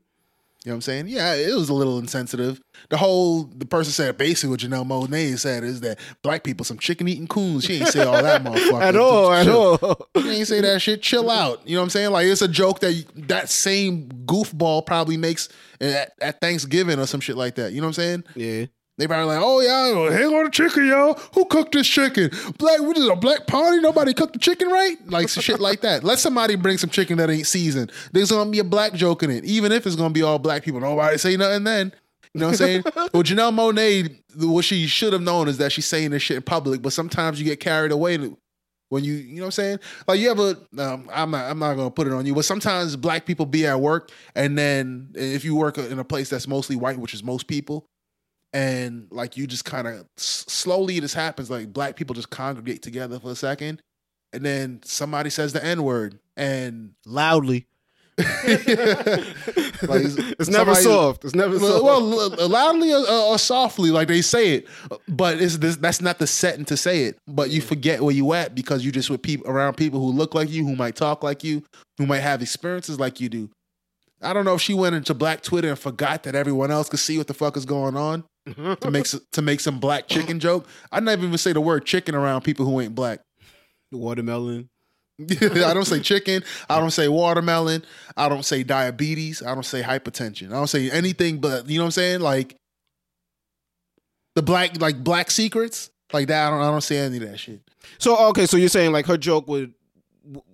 You know what I'm saying? Yeah, it was a little insensitive. The whole the person said basically what Janelle Monae said is that black people some chicken eating coons. She ain't say all that *laughs* motherfucker. at all? At all? You ain't say that shit. Chill out. You know what I'm saying? Like it's a joke that you, that same goofball probably makes at, at Thanksgiving or some shit like that. You know what I'm saying? yeah. They probably like, oh yeah, hang on the chicken, y'all. Who cooked this chicken? Black, what is it, a black party? Nobody cooked the chicken right? Like some shit like that. Let somebody bring some chicken that ain't seasoned. There's gonna be a black joke in it, even if it's gonna be all black people. Nobody say nothing then. You know what I'm saying? *laughs* well, Janelle Monae, what she should have known is that she's saying this shit in public, but sometimes you get carried away when you, you know what I'm saying? Like you ever, um, I'm not, I'm not gonna put it on you, but sometimes black people be at work, and then if you work in a place that's mostly white, which is most people, and like you just kind of slowly this happens, like black people just congregate together for a second, and then somebody says the n word, and Loudly. *laughs* like It's never somebody- soft. It's never soft. well, well, loudly or, or softly, like they say it, but it's this, that's not the setting to say it. But you forget where you at because you just with people around people who look like you, who might talk like you, who might have experiences like you do. I don't know if she went into Black Twitter and forgot that everyone else could see what the fuck is going on to make to make some black chicken joke. I never even say the word chicken around people who ain't black. Watermelon. *laughs* I don't say chicken. I don't say watermelon. I don't say diabetes. I don't say hypertension. I don't say anything but you know what I'm saying? Like the black like black secrets. Like that. I don't I don't say any of that shit. So okay, so you're saying like her joke would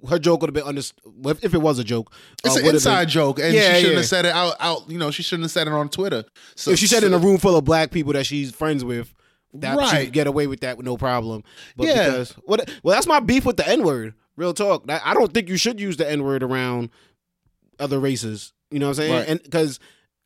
her joke would have been understood if it was a joke. It's uh, an inside been- joke. And Yeah, she shouldn't yeah. have said it out out, you know, she shouldn't have said it on Twitter. So if she said in a room full of black people that she's friends with, that she could get away with that with no problem. But Yeah. because what well that's my beef with the N word. Real talk. I I don't think you should use the N word around other races. You know what I'm saying? Right. And because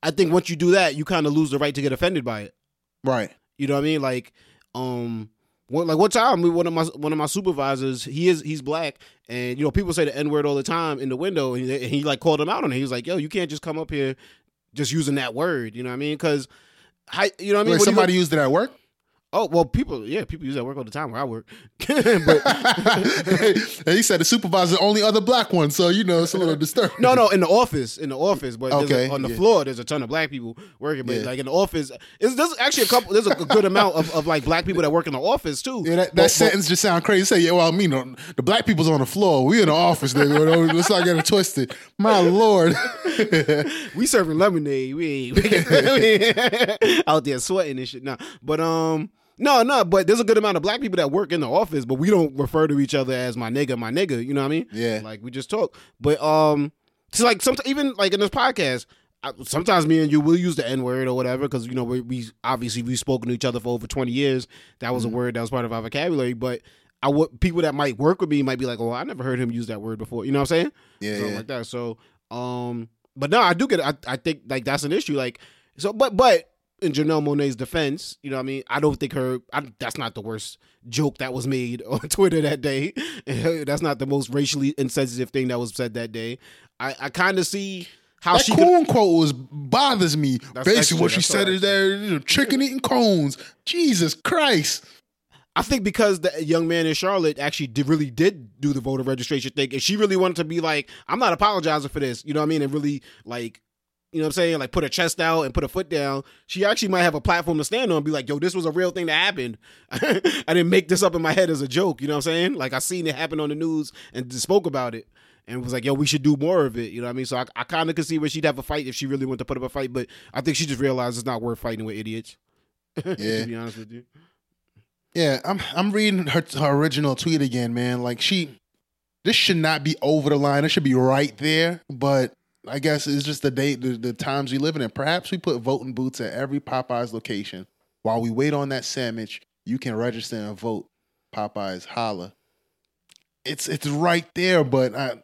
I think once you do that, you kind of lose the right to get offended by it. Right. You know what I mean? Like, um, like one time, one of my one of my supervisors, he is he's black, and you know people say the n word all the time in the window, and he, and he like called him out on it. He was like, "Yo, you can't just come up here just using that word." You know what I mean? Because, I, you know what I mean? Wait, you somebody used it at work? Oh well, people, yeah, people use that work all the time where I work, *laughs* but *laughs* and he said the supervisor only other black one, so you know it's a little disturbing. No, no, in the office, in the office, but there's a- on the yeah. floor, there's a ton of black people working. But Yeah. like in the office, there's actually a couple. There's a good amount of, of like black people that work in the office too. Yeah, that, that But- but- sentence just sound crazy. Say, yeah, well, I mean, the, the black people's on the floor. We in the office, nigga. Let's not get it twisted. My lord. *laughs* we serving lemonade. We ain't, we ain't out there sweating and shit. Nah, but um, no, no. But there's a good amount of black people that work in the office, but we don't refer to each other as my nigga, my nigga. You know what I mean? Yeah. Like we just talk. But um, it's like sometimes even like in this podcast. I, sometimes me and you will use the N word or whatever because you know we, we obviously we've spoken to each other for over twenty years. That was a word that was part of our vocabulary. But I would people that might work with me might be like, "Oh, I never heard him use that word before." You know what I'm saying? Yeah, something yeah. like that. So, um, but no, I do get. It. I I think like that's an issue. Like, so, but but in Janelle Monae's defense, you know, what I mean, I don't think her. I, that's not the worst joke that was made *laughs* on Twitter that day. *laughs* that's not the most racially insensitive thing that was said that day. I I kind of see how That she. Could, quote was bothers me. Basically, extra, what she said is know, chicken eating cones. Jesus Christ. I think because the young man in Charlotte actually did, really did do the voter registration thing, and she really wanted to be like, I'm not apologizing for this, you know what I mean, and really like, you know what I'm saying, like put her chest out and put her foot down. She actually might have a platform to stand on and be like, yo, this was a real thing that happened. *laughs* I didn't make this up in my head as a joke, you know what I'm saying? Like I seen it happen on the news and spoke about it. And was like, yo, we should do more of it. You know what I mean? So I, I kind of could see where she'd have a fight if she really wanted to put up a fight, but I think she just realized it's not worth fighting with idiots. *laughs* Yeah. to be honest with you. Yeah, I'm I'm reading her her original tweet again, man. Like she this should not be over the line. It should be right there. But I guess it's just the date, the, the times we live in. Perhaps we put voting booths at every Popeyes location. While we wait on that sandwich, you can register and vote. Popeyes, holla. It's it's right there, but I,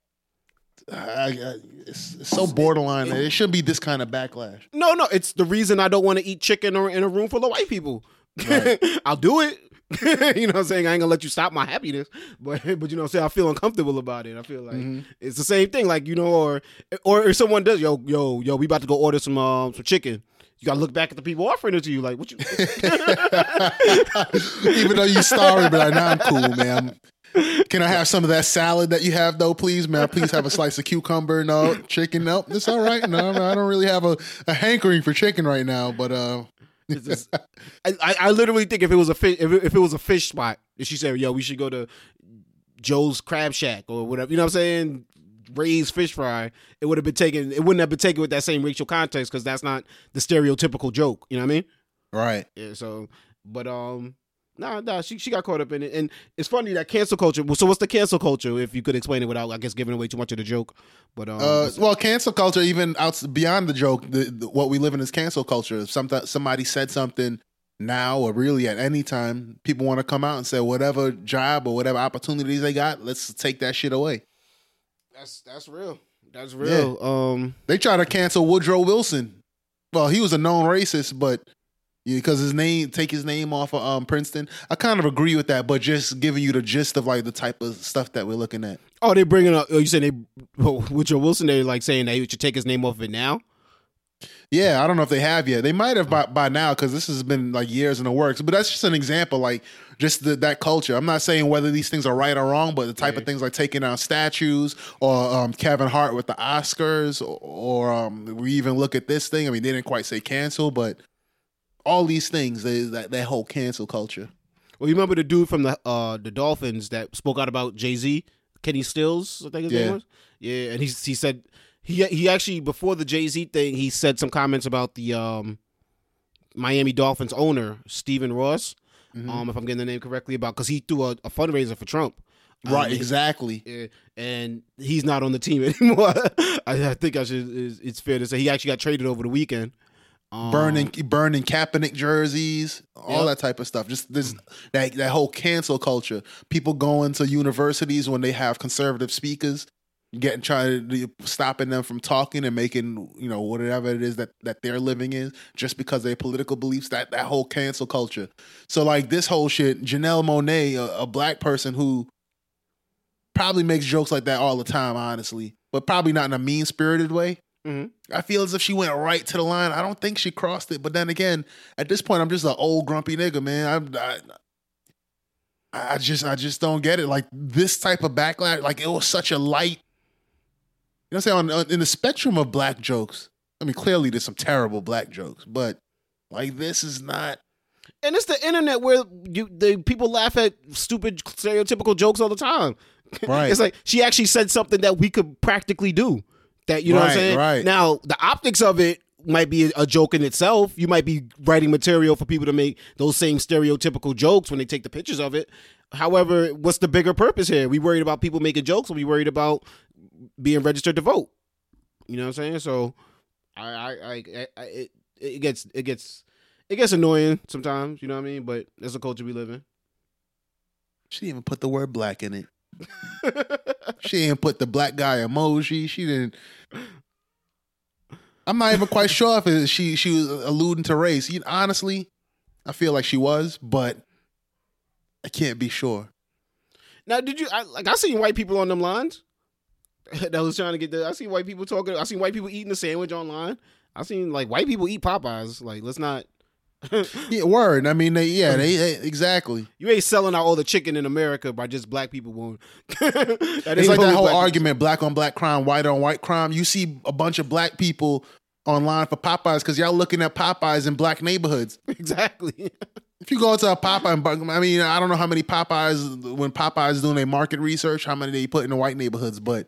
I, I it's, it's so borderline. that It shouldn't be this kind of backlash. No, no, it's the reason I don't want to eat chicken or in a room full of white people. *laughs* I'll do it. *laughs* you know what I'm saying? I ain't gonna let you stop my happiness. But *laughs* but you know what I'm saying? I feel uncomfortable about it. I feel like Mhm. it's the same thing. Like, you know, or or if someone does, yo, yo, yo, we about to go order some um some chicken. You gotta look back at the people offering it to you, like what you *laughs* Even though you starving, but like, nah, I'm cool, man. Can I have some of that salad that you have, though, please, man? Please have a slice of cucumber. No chicken. Nope, it's all right. No, no, I don't really have a, a hankering for chicken right now. But uh, It's just- I, I, I literally think if it was a fish, if it, if it was a fish spot, if she said, "Yo, we should go to Joe's Crab Shack or whatever," you know what I'm saying? Ray's fish fry. It would have been taken. It wouldn't have been taken with that same racial context because that's not the stereotypical joke. You know what I mean? right. Yeah. So, but um, nah, nah. She she got caught up in it, and it's funny that cancel culture. So, what's the cancel culture? If you could explain it without, I guess, giving away too much of the joke. But um, Uh, well, cancel culture, even out beyond the joke, the, the, what we live in is cancel culture. If something somebody said something now or really at any time, people want to come out and say whatever job or whatever opportunities they got, let's take that shit away. that's that's real. That's real. Um. They try to cancel Woodrow Wilson. Well, he was a known racist, but because his name take his name off of um, Princeton, I kind of agree with that. But just giving you the gist of like the type of stuff that we're looking at. Oh, they bringing up. Oh, you said they with Joe Wilson. They're like saying that they should take his name off of it now. Yeah, I don't know if they have yet. They might have by, by now because this has been like years in the works. But that's just an example, like just the, that culture. I'm not saying whether these things are right or wrong, but the type Yeah. of things like taking down statues or um, Kevin Hart with the Oscars, or, or um, we even look at this thing. I mean, they didn't quite say cancel, but all these things, they, that that whole cancel culture. Well, you remember the dude from the uh the Dolphins that spoke out about Jay Z, Kenny Stills, I think his Yeah. name was. Yeah, and he he said he he actually before the Jay Z thing, he said some comments about the um Miami Dolphins owner Stephen Ross. Mm-hmm. Um, if I'm getting the name correctly, about because he threw a, a fundraiser for Trump. Um, Right, he- exactly. Yeah, and he's not on the team *laughs* anymore. I, I think I should. It's, it's fair to say he actually got traded over the weekend. Um, burning burning Kaepernick jerseys, all Yep. that type of stuff. Just this that that whole cancel culture. People going to universities when they have conservative speakers, getting trying to stopping them from talking and making you know whatever it is that that they're living in just because their political beliefs. That that whole cancel culture. So like this whole shit. Janelle Monae, a, a black person who probably makes jokes like that all the time, honestly, but probably not in a mean spirited way. Mhm. I feel as if she went right to the line. I don't think she crossed it. But then again, at this point, I'm just an old grumpy nigga, man. I'm, I, I just, I just don't get it. Like this type of backlash, like it was such a light. You know, what I'm saying on, on- in the spectrum of black jokes. I mean, clearly there's some terrible black jokes, but like this is not. And it's the internet where you the people laugh at stupid stereotypical jokes all the time. *laughs* Right. it's like she actually said something that we could practically do. That you know what I'm saying? right. Now the optics of it might be a joke in itself. You might be writing material for people to make those same stereotypical jokes when they take the pictures of it. However, what's the bigger purpose here? We worried about people making jokes, or we worried about being registered to vote? You know what I'm saying? So, I, I, I, I it, it gets, it gets, it gets annoying sometimes. You know what I mean? But that's the culture we live in. She didn't even put the word black in it. *laughs* She didn't put the black guy emoji. She didn't. I'm not even quite sure if she she was alluding to race. You, honestly, I feel like she was, but I can't be sure. Now, did you I, like? I seen white people on them lines *laughs* that was trying to get the. I seen white people talking. I seen white people eating a sandwich online. I seen like white people eat Popeyes. Like, let's not. *laughs* Yeah, word. I mean, they, yeah, they, they- exactly. You ain't selling out all the chicken in America by just black people won't. *laughs* It's like that whole argument: black on black crime, white on white crime. You see a bunch of black people online for Popeyes because y'all looking at Popeyes in black neighborhoods. *laughs* Exactly. If you go to a Popeye, I mean, I don't know how many Popeyes when Popeyes doing their market research, how many they put in the white neighborhoods, but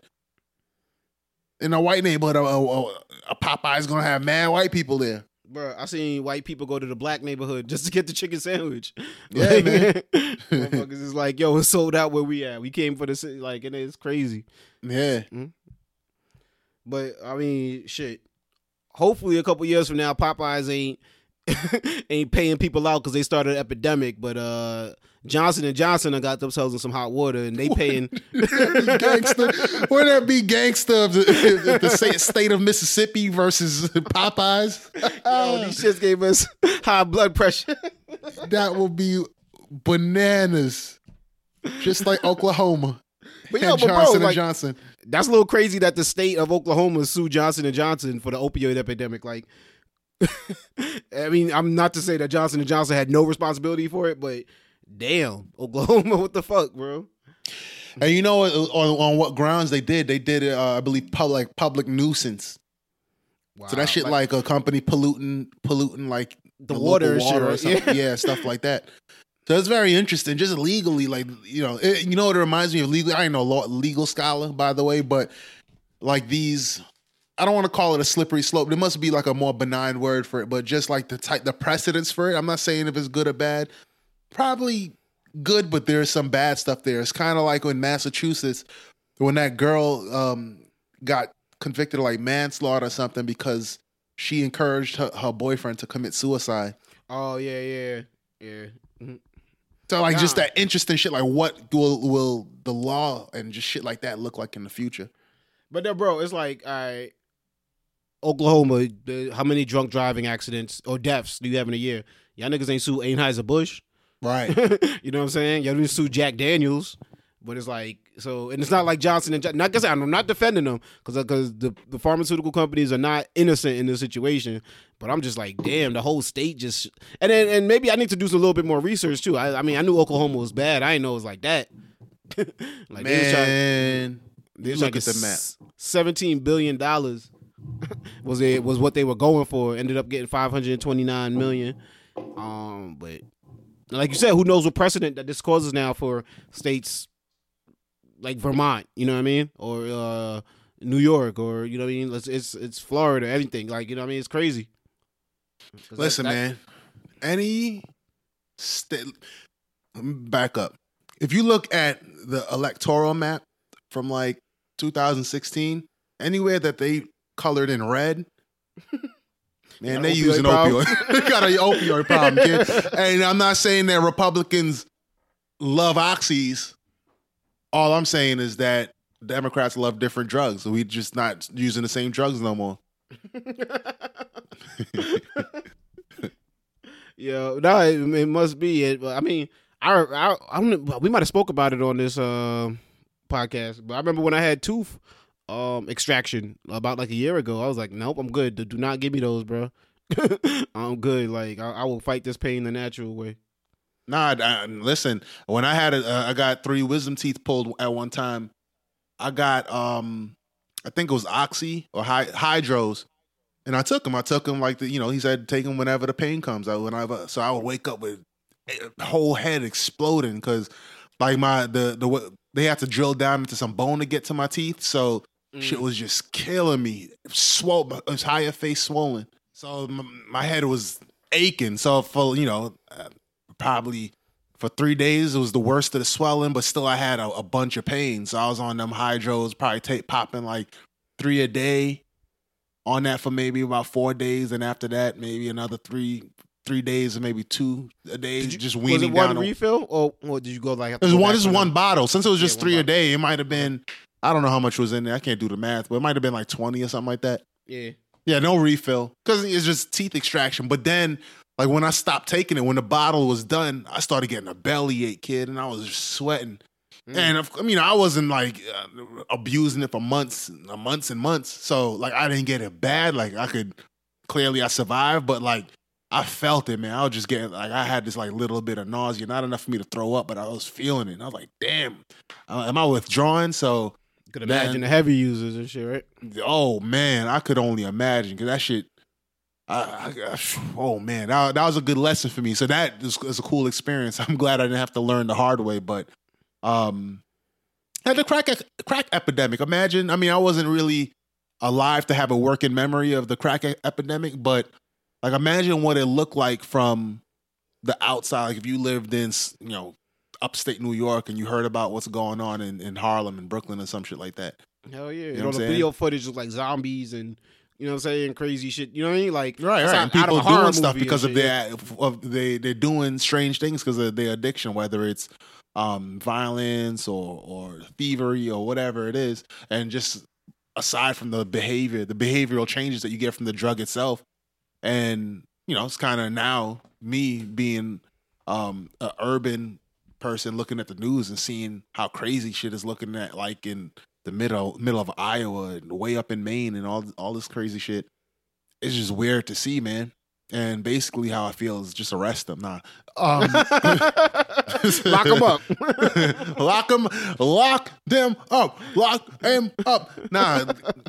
in a white neighborhood, a, a, a Popeye is gonna have mad white people there. Bro, I seen white people go to the black neighborhood just to get the chicken sandwich. *laughs* Yeah, like, man. *laughs* motherfuckers is like, yo, it's sold out where we at. We came for the city, like, and it's crazy. Yeah. But I mean, shit. Hopefully, a couple years from now, Popeyes ain't *laughs* ain't paying people out because they started an epidemic. But uh Johnson and Johnson got themselves in some hot water, and they paying. *laughs* gangster. Wouldn't that be gangster of the, the state, of Mississippi versus Popeyes? Yo, these shits gave us high blood pressure. that will be bananas. Just like Oklahoma. But yo, but bro, Johnson and like, Johnson. that's a little crazy that the state of Oklahoma sued Johnson and Johnson for the opioid epidemic. Like, *laughs* I mean, I'm not to say that Johnson and Johnson had no responsibility for it, but damn, Oklahoma, *laughs* what the fuck, bro? And you know on, on what grounds they did? They did it, uh, I believe, public public nuisance. Wow. So that shit like, a company polluting polluting like the local water and or *laughs* something. Yeah. stuff like that. So it's very interesting, just legally, like you know, it, you know what it reminds me of legally. I ain't no law, legal scholar, by the way, but like these, I don't want to call it a slippery slope. There must be like a more benign word for it, but just like the type, the precedence for it. I'm not saying if it's good or bad. Probably good, but there's some bad stuff there. It's kind of like when Massachusetts, when that girl um, got convicted of like manslaughter or something because she encouraged her, her boyfriend to commit suicide. Oh yeah, yeah, yeah. Mhm. So like just that interesting shit. Like what will will the law and just shit like that look like in the future? But then, bro, it's like, all right, Oklahoma. the- How many drunk driving accidents or deaths do you have in a year? Y'all niggas ain't sue Anheuser Busch. Right. *laughs* you know what I'm saying? Y'all didn't sue Jack Daniels. But it's like so, and it's not like Johnson and Johnson. Like I said, I'm not defending them because because the, the pharmaceutical companies are not innocent in this situation. But I'm just like, damn, the whole state just and then and maybe I need to do some little bit more research too. I, I mean, I knew Oklahoma was bad. I didn't know it was like that. *laughs* like they was trying, Man, they look at the map. Seventeen billion dollars *laughs* was it was what they were going for. Ended up getting five hundred twenty nine million. Um, but like you said, who knows what precedent that this causes now for states like Vermont, you know what I mean, or uh, New York, or you know what I mean. It's it's, it's Florida, anything like you know what I mean. It's crazy. 'Cause that- Listen, that- man. Any state, back up. If you look at the electoral map from like 2016, anywhere that they colored in red, *laughs* man, they use an opioid opioid. *laughs* Got an opioid problem, kid. And I'm not saying that Republicans love oxys. All I'm saying is that Democrats love different drugs. We just not using the same drugs no more. *laughs* Yeah, no, it, it must be it. But I mean, I, I, I don't. We might have spoke about it on this uh, podcast, but I remember when I had tooth um, extraction about like a year ago. I was like, nope, I'm good. Do, not give me those, bro. *laughs* I'm good. Like I, I will fight this pain the natural way. Nah, I, listen. When I had it, uh, I got three wisdom teeth pulled at one time. I got, um, I think it was oxy or hy- hydros, and I took them. I took them like the, you know, he said take them whenever the pain comes. I whenever, so I would wake up with a whole head exploding because, like my the the they had to drill down into some bone to get to my teeth. So shit was just killing me. Swole, entire face swollen. So m- my head was aching. So for you know, uh, probably for three days it was the worst of the swelling, but still I had a, a bunch of pain. So I was on them hydros, probably take popping like three a day. On that for maybe about four days, and after that maybe another three three days, or maybe two a day. You, just was weaning it one down. refill or, or did you go like? it was one. back This is for one bottle. Since it was just Yeah, three a day, it might have been. I don't know how much was in there. I can't do the math, but it might have been like twenty or something like that. Yeah. Yeah, no refill because it's just teeth extraction. But then, like when I stopped taking it, when the bottle was done, I started getting a belly ache, kid, and I was just sweating. Mm. And of- I mean, I wasn't like uh, abusing it for months, uh, months and months. So like, I didn't get it bad. Like I could clearly I survived, but like I felt it, man. I was just getting like I had this like little bit of nausea, not enough for me to throw up, but I was feeling it. And I was like, damn, uh, am I withdrawing? So Could Man. imagine the heavy users and shit, right? oh man, I could only imagine because that shit. I, I, oh man, that, that was a good lesson for me. So that is, is a cool experience. *laughs* I'm glad I didn't have to learn the hard way. But um, had the crack crack epidemic. Imagine. I mean, I wasn't really alive to have a working memory of the crack epidemic, but Like imagine what it looked like from the outside. Like if you lived in, you know, upstate New York and you heard about what's going on in, in Harlem and Brooklyn and some shit like that. Hell yeah. know You know, the saying? video footage is like zombies and you know what I'm saying, crazy shit. You know what I mean? Like Right, right. And people doing stuff because of their of they they're doing strange things because of their addiction, whether it's um violence or or thievery or whatever it is, and just aside from the behavior, the behavioral changes that you get from the drug itself, and you know, it's kind of now me being um an urban person looking at the news and seeing how crazy shit is looking at like in the middle middle of Iowa and way up in Maine and all all this crazy shit it's just weird to see, man. And basically, how I feel is just arrest them. Nah, um, *laughs* them up. *laughs* lock them, lock them up, lock them up. Nah,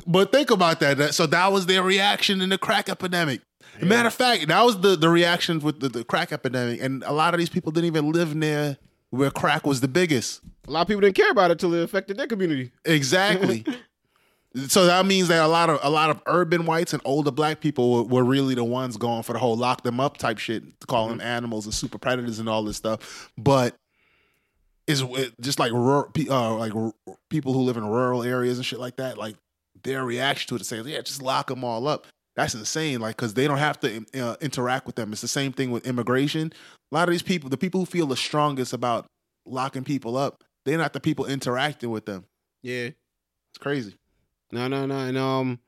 but think about that. So that was their reaction in the crack epidemic. Matter of fact, that was the the reaction with the, the crack epidemic, and a lot of these people didn't even live near where crack was the biggest. a lot of people didn't care about it till it affected their community. Exactly. *laughs* so that means that a lot of a lot of urban whites and older black people were, were really the ones going for the whole lock them up type shit, call them animals and super predators and all this stuff. But is just like rural, uh, like people who live in rural areas and shit like that. Like their reaction to it is saying, "Yeah, just lock them all up." That's insane. Like because they don't have to uh, interact with them. It's the same thing with immigration. A lot of these people, the people who feel the strongest about locking people up, they're not the people interacting with them. Yeah. It's crazy. No, no, no. And um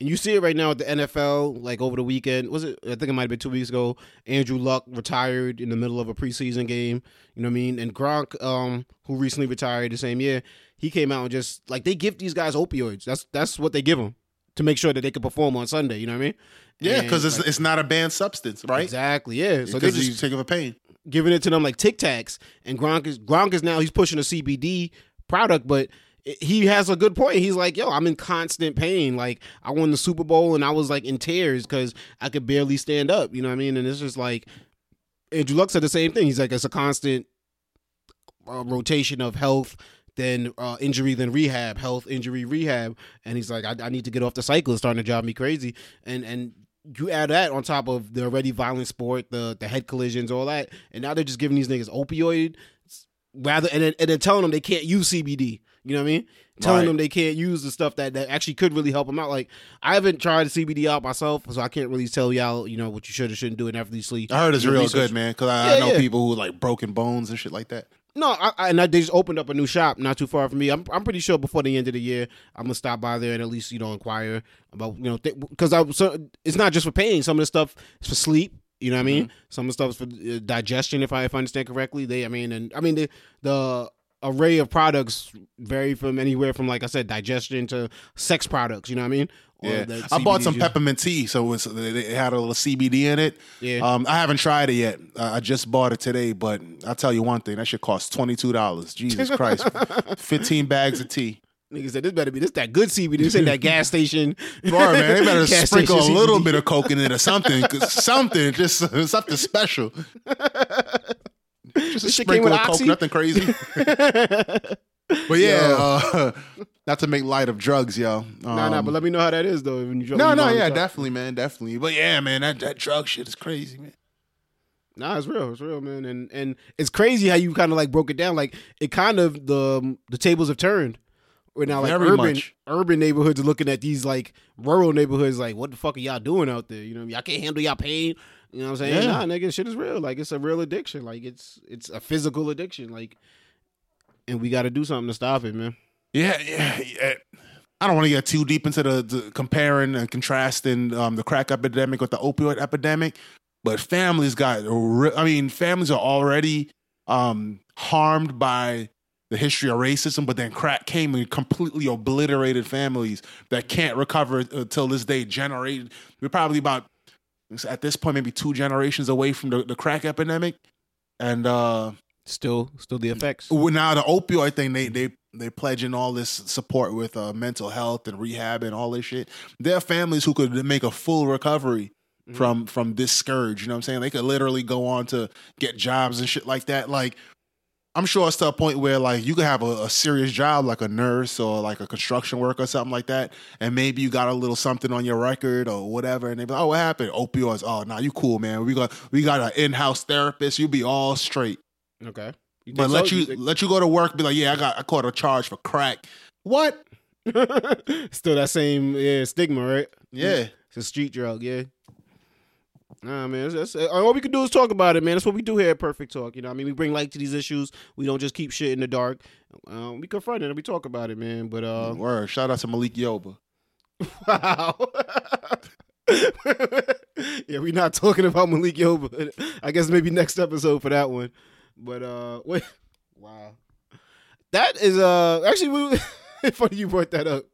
and you see it right now at the NFL, like over the weekend. Was it I think it might have been two weeks ago. Andrew Luck retired in the middle of a preseason game. You know what I mean? And Gronk, um, who recently retired the same year, he came out and just like they give these guys opioids. That's that's what they give them to make sure that they can perform on Sunday. You know what I mean? Yeah, because it's like, it's not a banned substance, right? exactly. Yeah. So they just take of a pain. giving it to them like Tic Tacs, and Gronk is Gronk is now he's pushing a CBD product, but he has a good point. He's like, "Yo, I'm in constant pain. Like I won the Super Bowl and I was like in tears because I could barely stand up. You know what I mean? And it's just like Andrew Luck said the same thing. He's like, it's a constant uh, rotation of health." Then uh, injury, then rehab, health, injury, rehab, and he's like, I, I need to get off the cycle. It's starting to drive me crazy. And and you add that on top of the already violent sport, the the head collisions, all that, and now they're just giving these niggas opioid rather, and then, and then telling them they can't use CBD. You know what I mean? Telling Right. them they can't use the stuff that, that actually could really help them out. Like I haven't tried CBD out myself, so I can't really tell y'all, you know, what you should or shouldn't do you sleep. I heard it's real research. good, man. Because I, I know yeah. people who like broken bones and shit like that. No, I, I, and I, they just opened up a new shop not too far from me. I'm I'm pretty sure before the end of the year, I'm gonna stop by there and at least you know inquire about you know because I so it's not just for pain. Some of the stuff is for sleep. You know what I mean? Some of the stuff is for uh, digestion, if I if I understand correctly. They, I mean, and I mean the the array of products vary from anywhere from like I said, digestion to sex products. You know what I mean? Yeah, I bought some peppermint tea, so it's, it had a little CBD in it. Yeah. Um, I haven't tried it yet. I just bought it today, but I'll tell you one thing: that shit cost twenty two dollars. Jesus *laughs* Christ, fifteen bags of tea. Niggas said this better be this that good CBD. This ain't that gas station. *laughs* Boy, man, they better *laughs* sprinkle a little bit of coke in it or something, something, just something special. Just a This shit came sprinkle with of coke, Oxy? nothing crazy. *laughs* But yeah, uh, *laughs* not to make light of drugs, yo. Nah, nah, Um, but let me know how that is though. When you no, you no, yeah, definitely, man, definitely. But yeah, man, that, that drug shit is crazy, man. Nah, it's real. It's real, man. And and it's crazy how you kind of like broke it down. Like it kind of the the tables have turned. Where now like Very urban much. urban neighborhoods are looking at these like rural neighborhoods like what the fuck are y'all doing out there? You know, y'all can't handle y'all pain. You know what I'm saying? Yeah. Nah, nigga, shit is real. Like it's a real addiction. Like it's it's a physical addiction. Like and we got to do something to stop it, man. Yeah, yeah. yeah. I don't want to get too deep into the, the comparing and contrasting um, the crack epidemic with the opioid epidemic, but families got. I mean, families are already um, harmed by the history of racism, but then crack came and completely obliterated families that can't recover until this day. Generated, we're probably about at this point maybe two generations away from the, the crack epidemic, and uh, Still still the effects. well, now the opioid thing, they they they pledging all this support with uh, mental health and rehab and all this shit. There are families who could make a full recovery Mm-hmm. from from this scourge. You know what I'm saying? They could literally go on to get jobs and shit like that. Like I'm sure it's to a point where like you could have a, a serious job like a nurse or like a construction worker or something like that, and maybe you got a little something on your record or whatever, and they be like, "Oh, what happened? Opioids? Oh, nah, you cool, man. We got we got an in-house therapist. You'll be all straight." Okay. You But let so? you let you go to work, be like, "Yeah, I got I caught a charge for crack." What? *laughs* Still that same yeah, stigma, right? Yeah. It's a street drug, yeah. Nah, man. That's, that's, all we can do is talk about it, man. That's what we do here at Perfect Talk. You know, what I mean, we bring light to these issues. We don't just keep shit in the dark. Um, we confront it and we talk about it, man. But uh, Word. Shout out to Malik Yoba. *laughs* wow. *laughs* yeah, we're not talking about Malik Yoba. I guess maybe next episode for that one. But uh, wait, wow, that is uh actually we, *laughs* funny you brought that up.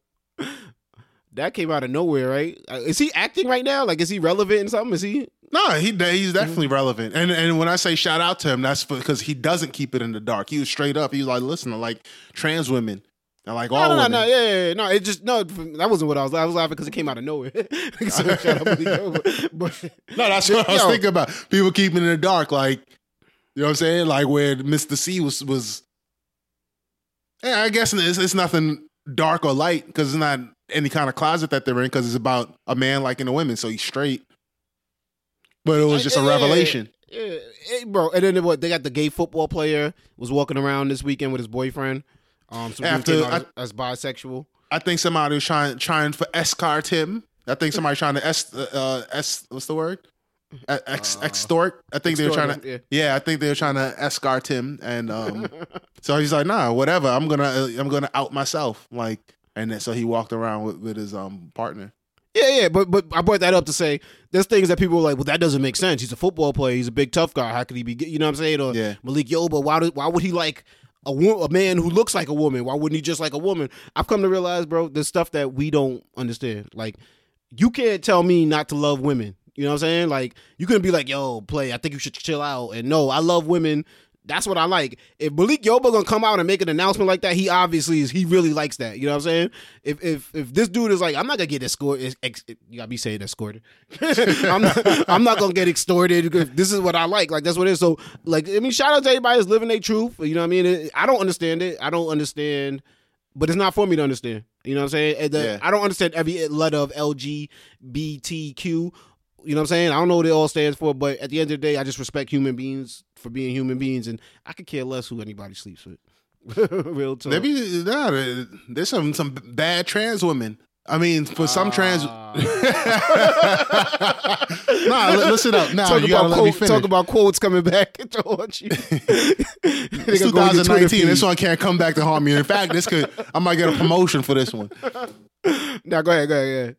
That came out of nowhere, right? Uh, Is he acting right now? Like, is he relevant in something? Is he? No, he he's definitely Mm-hmm. relevant. And and when I say shout out to him, that's because he doesn't keep it in the dark. He was straight up. He was like, listen, like trans women, and like all No, no, no, women. no, yeah, yeah, yeah. no. It just no. That wasn't what I was. I was laughing because it came out of nowhere. *laughs* so *laughs* shout out But No, that's what I was *laughs* Yo. thinking about. People keeping it in the dark, like you know what I'm saying, like where Mister Cee was was. Yeah, I guess it's, it's nothing dark or light because it's not any kind of closet that they're in because it's about a man liking a woman, so he's straight. But it was just a Yeah, revelation. Yeah, hey, bro. And then what? They got the gay football player was walking around this weekend with his boyfriend. Um, dude After- I- as, as bisexual. I think somebody was trying trying for escort him. I think somebody trying to s uh, es what's the word? Ex, Uh, extort. I think they were trying to. Yeah. Yeah, I think they were trying to escort him, and um, *laughs* so he's like, "Nah, whatever. I'm gonna, uh, I'm gonna out myself." Like, and then so he walked around with, with his um partner. Yeah, yeah, but but I brought that up to say there's things that people are like, well, that doesn't make sense. He's a football player. He's a big tough guy. How could he be? You know what I'm saying? Or Yeah. Malik Yoba. Why? Do, why would he like a wo- a man who looks like a woman? Why wouldn't he just like a woman? I've come to realize, bro, there's stuff that we don't understand. Like you can't tell me not to love women. You know what I'm saying? Like you couldn't be like, yo, play. I think you should chill out. And no, I love women. That's what I like. If Malik Yoba gonna come out and make an announcement like that, he obviously is. He really likes that. You know what I'm saying? If if if this dude is like, I'm not gonna get escorted. Ex, you gotta be saying escorted. *laughs* I'm not. I'm not gonna get extorted. This is what I like. Like that's what it is. So like, I mean, shout out to everybody that's living their truth. You know what I mean? It- I don't understand it. I don't understand, but it's not for me to understand. You know what I'm saying? The- Yeah. I don't understand every eh, letter of LGBTQ. You know what I'm saying? I don't know what it all stands for, but at the end of the day, I just respect human beings for being human beings, and I could care less who anybody sleeps with. *laughs* Real talk. Maybe be nah, there's some some bad trans women. I mean, for some trans. Ah. *laughs* *laughs* nah, li- listen up. Nah, talk you gotta about let me finish. talk about quotes coming back to haunt you. It's 2019. This one can't come back to haunt me. In fact, this could I might get a promotion for this one. Now go ahead, go ahead, go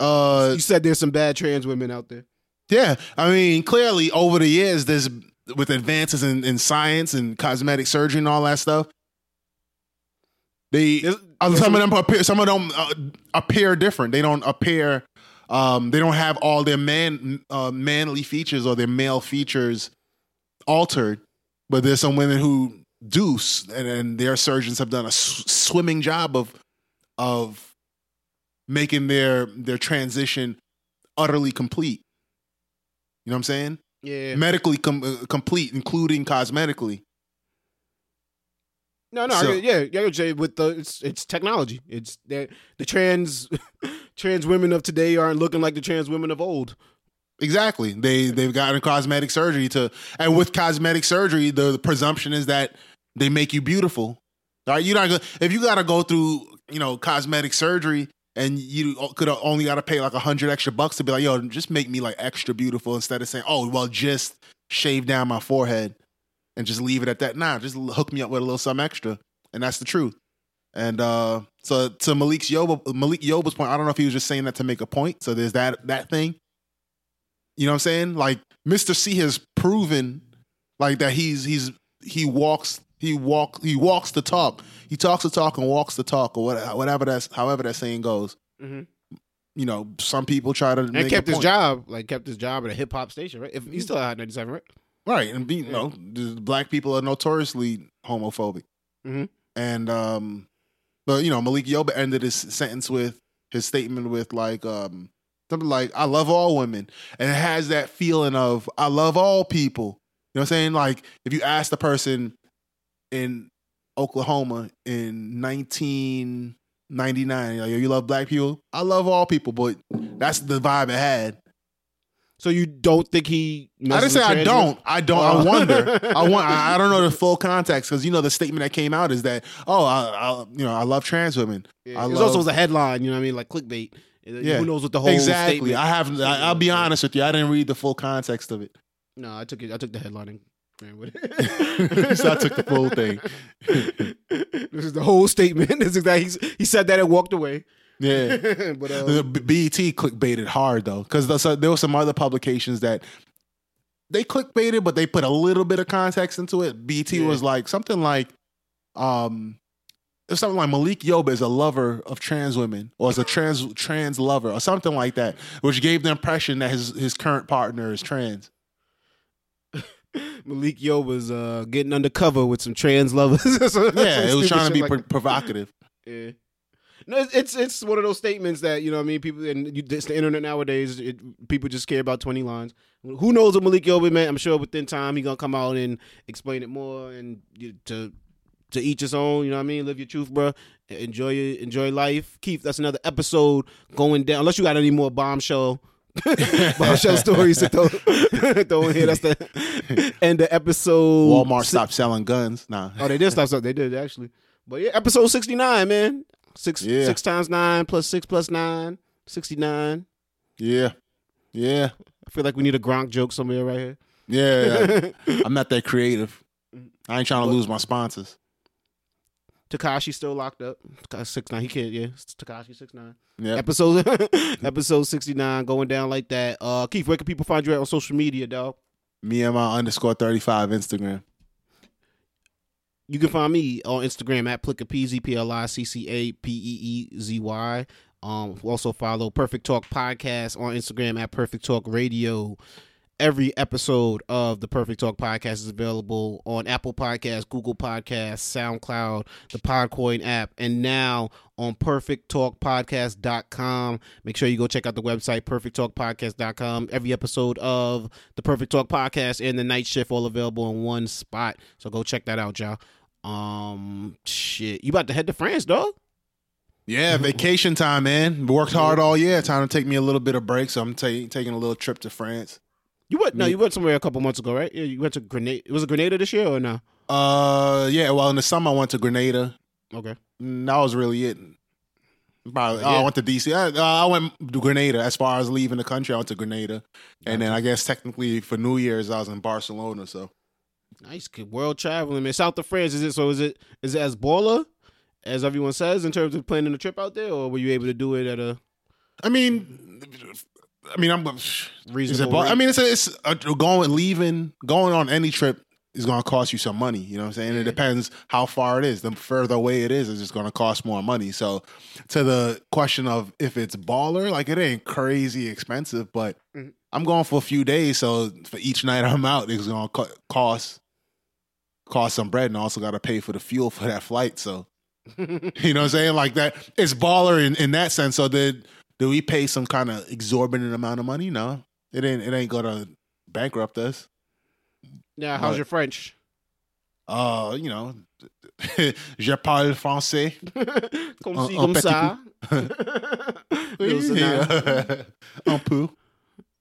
Uh. You said there's some bad trans women out there. Yeah, I mean, clearly over the years, there's with advances in, in science and cosmetic surgery and all that stuff. They There's- uh, there's some of them appear, some of them uh, appear different. They don't appear. Um, they don't have all their man uh, manly features or their male features altered. But there's some women who do, and, and their surgeons have done a s- swimming job of of making their their transition utterly complete. You know what I'm saying? Yeah. Medically com- uh, complete, including cosmetically. No, no, So- I- yeah, yeah. I would say with the it's it's technology. It's the the trans *laughs* trans women of today aren't looking like the trans women of old. Exactly. They they've gotten cosmetic surgery to, and with cosmetic surgery, the, the presumption is that they make you beautiful. All right, you're not gonna if you got to go through you know cosmetic surgery and you could only got to pay like a hundred extra bucks to be like, yo, just make me like extra beautiful instead of saying, oh, well, just shave down my forehead and just leave it at that. Nah, just hook me up with a little something extra, and that's the truth. And uh, so to Malik's Yoba, Malik Yoba's point, I don't know if he was just saying that to make a point. So there's that that thing. You know what I'm saying? Like Mister Cee has proven like that he's he's he walks he walk he walks the talk. He talks the talk and walks the talk or whatever that's however that saying goes. Mhm. You know, some people try to And make kept his job, like kept his job at a hip hop station, right? If he's still at ninety seven, right? Right, and be, you know, the black people are notoriously homophobic. Mhm. And um but you know, Malik Yoba ended his sentence with his statement with like um something like I love all women. And it has that feeling of I love all people. You know what I'm saying? Like if you ask the person in Oklahoma in 1999. Like, you love black people. I love all people, but that's the vibe it had. So you don't think he? I didn't say I don't. I don't. Oh. I wonder. *laughs* I want. I, I don't know the full context because you know the statement that came out is that oh, I, I you know I love trans women. Yeah, I it was love- also was a headline. You know what I mean? Like clickbait. Uh, yeah. Who knows what the whole exactly. statement? I have. I, I'll be honest with you. I didn't read the full context of it. No, I took it. I took the headline and ran with it. So I took the full thing. *laughs* this is the whole statement. *laughs* This is that he, he said that and walked away. Yeah. *laughs* but The uh, BET clickbaited hard though, because there were some other publications that they clickbaited, but they put a little bit of context into it. BET Yeah. was like something like, um, it was something like Malik Yoba is a lover of trans women, or is a trans trans lover, or something like that, which gave the impression that his his current partner is trans. *laughs* Malik Yo was uh, getting undercover with some trans lovers. *laughs* So- Yeah, it was trying to be like pro- provocative. *laughs* Yeah. No, it's, it's it's one of those statements that you know what I mean people and you, it's the internet nowadays. It, people just care about twenty lines. Who knows what Malik Yoba meant? I'm sure within time he gonna come out and explain it more and you, to to each his own. You know what I mean? Live your truth, bro. Enjoy your enjoy life. Keith, that's another episode going down. Unless you got any more bombshell. *laughs* bombshell stories to throw, *laughs* throw in here. That's the end of episode. Walmart si- stopped selling guns. Nah, Oh, they did stop something. They did actually. But yeah, episode sixty nine, man. Six Yeah. six times nine plus six plus nine. 69. yeah, yeah, I feel like we need a Gronk joke somewhere right here. yeah. *laughs* I'm not that creative. I ain't trying to lose my sponsors. Tekashi still locked up. Six nine. He can't. Yeah, Tekashi six nine. Yeah. Episode *laughs* episode sixty nine going down like that. Uh, Keith, where can people find you at on social media, dog? Me and my underscore 35 Instagram. You can find me on Instagram at Pliccapeezy, P L I C C A P E E Z Y. Um, also follow Perfect Talk Podcast on Instagram at Perfect Talk Radio. Every episode of the Perfect Talk Podcast is available on Apple Podcasts, Google Podcasts, SoundCloud, the Podcoin app, and now on perfecttalkpodcast.com. Make sure you go check out the website, perfecttalkpodcast.com. Every episode of the Perfect Talk Podcast and the Night Shift all available in one spot. So go check that out, y'all. Um, shit, you about to head to France, dog? Yeah, *laughs* vacation time, man. Worked hard all year. Time to take me a little bit of break, so I'm ta- taking a little trip to France. You went no, you went somewhere a couple months ago, right? Yeah, you went to Grenada. It was it Grenada this year or no? Uh, yeah. Well, in the summer I went to Grenada. Okay. Mm, That was really it. Probably. oh, Yeah. I went to DC. I, uh, I went to Grenada. As far as leaving the country, I went to Grenada, and then I guess technically for New Year's I was in Barcelona. So Nice kid. World traveling, man. South of France, is it so is it is it as baller as everyone says in terms of planning a trip out there, or were you able to do it at a I mean, I mean, I'm. Reasonable bar- I mean, it's a, it's a, going leaving going on any trip is going to cost you some money. You know what I'm saying? It depends how far it is. The further away it is, it's just going to cost more money. So, to the question of if it's baller, like it ain't crazy expensive, but Mhm. I'm going for a few days. So for each night *laughs* I'm out, it's going to co- cost cost some bread, and I also got to pay for the fuel for that flight. So. *laughs* You know what I'm saying? Like that. It's baller in, in that sense. So did do we pay some kind of exorbitant amount of money? No. It ain't it ain't gonna bankrupt us. yeah, how's What? your French? Uh, you know, *laughs* je parle français. *laughs* comme ci, un comme ça. Yo, so now- Un peu.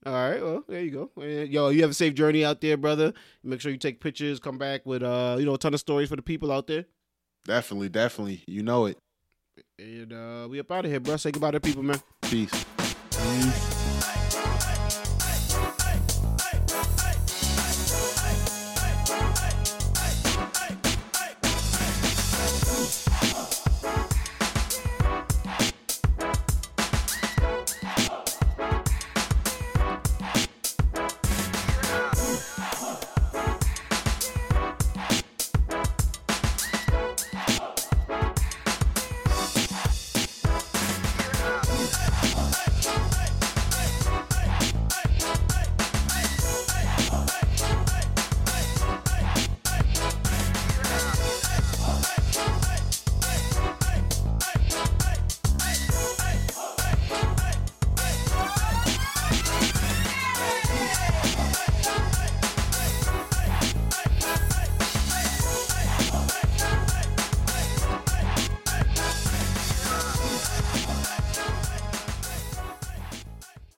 All right, well, there you go. Yo, you have a safe journey out there, brother. Make sure you take pictures, come back with uh, you know, a ton of stories for the people out there. Definitely, definitely. You know it. And uh we up out of here, bro. Say goodbye to the people, man. Peace. Peace.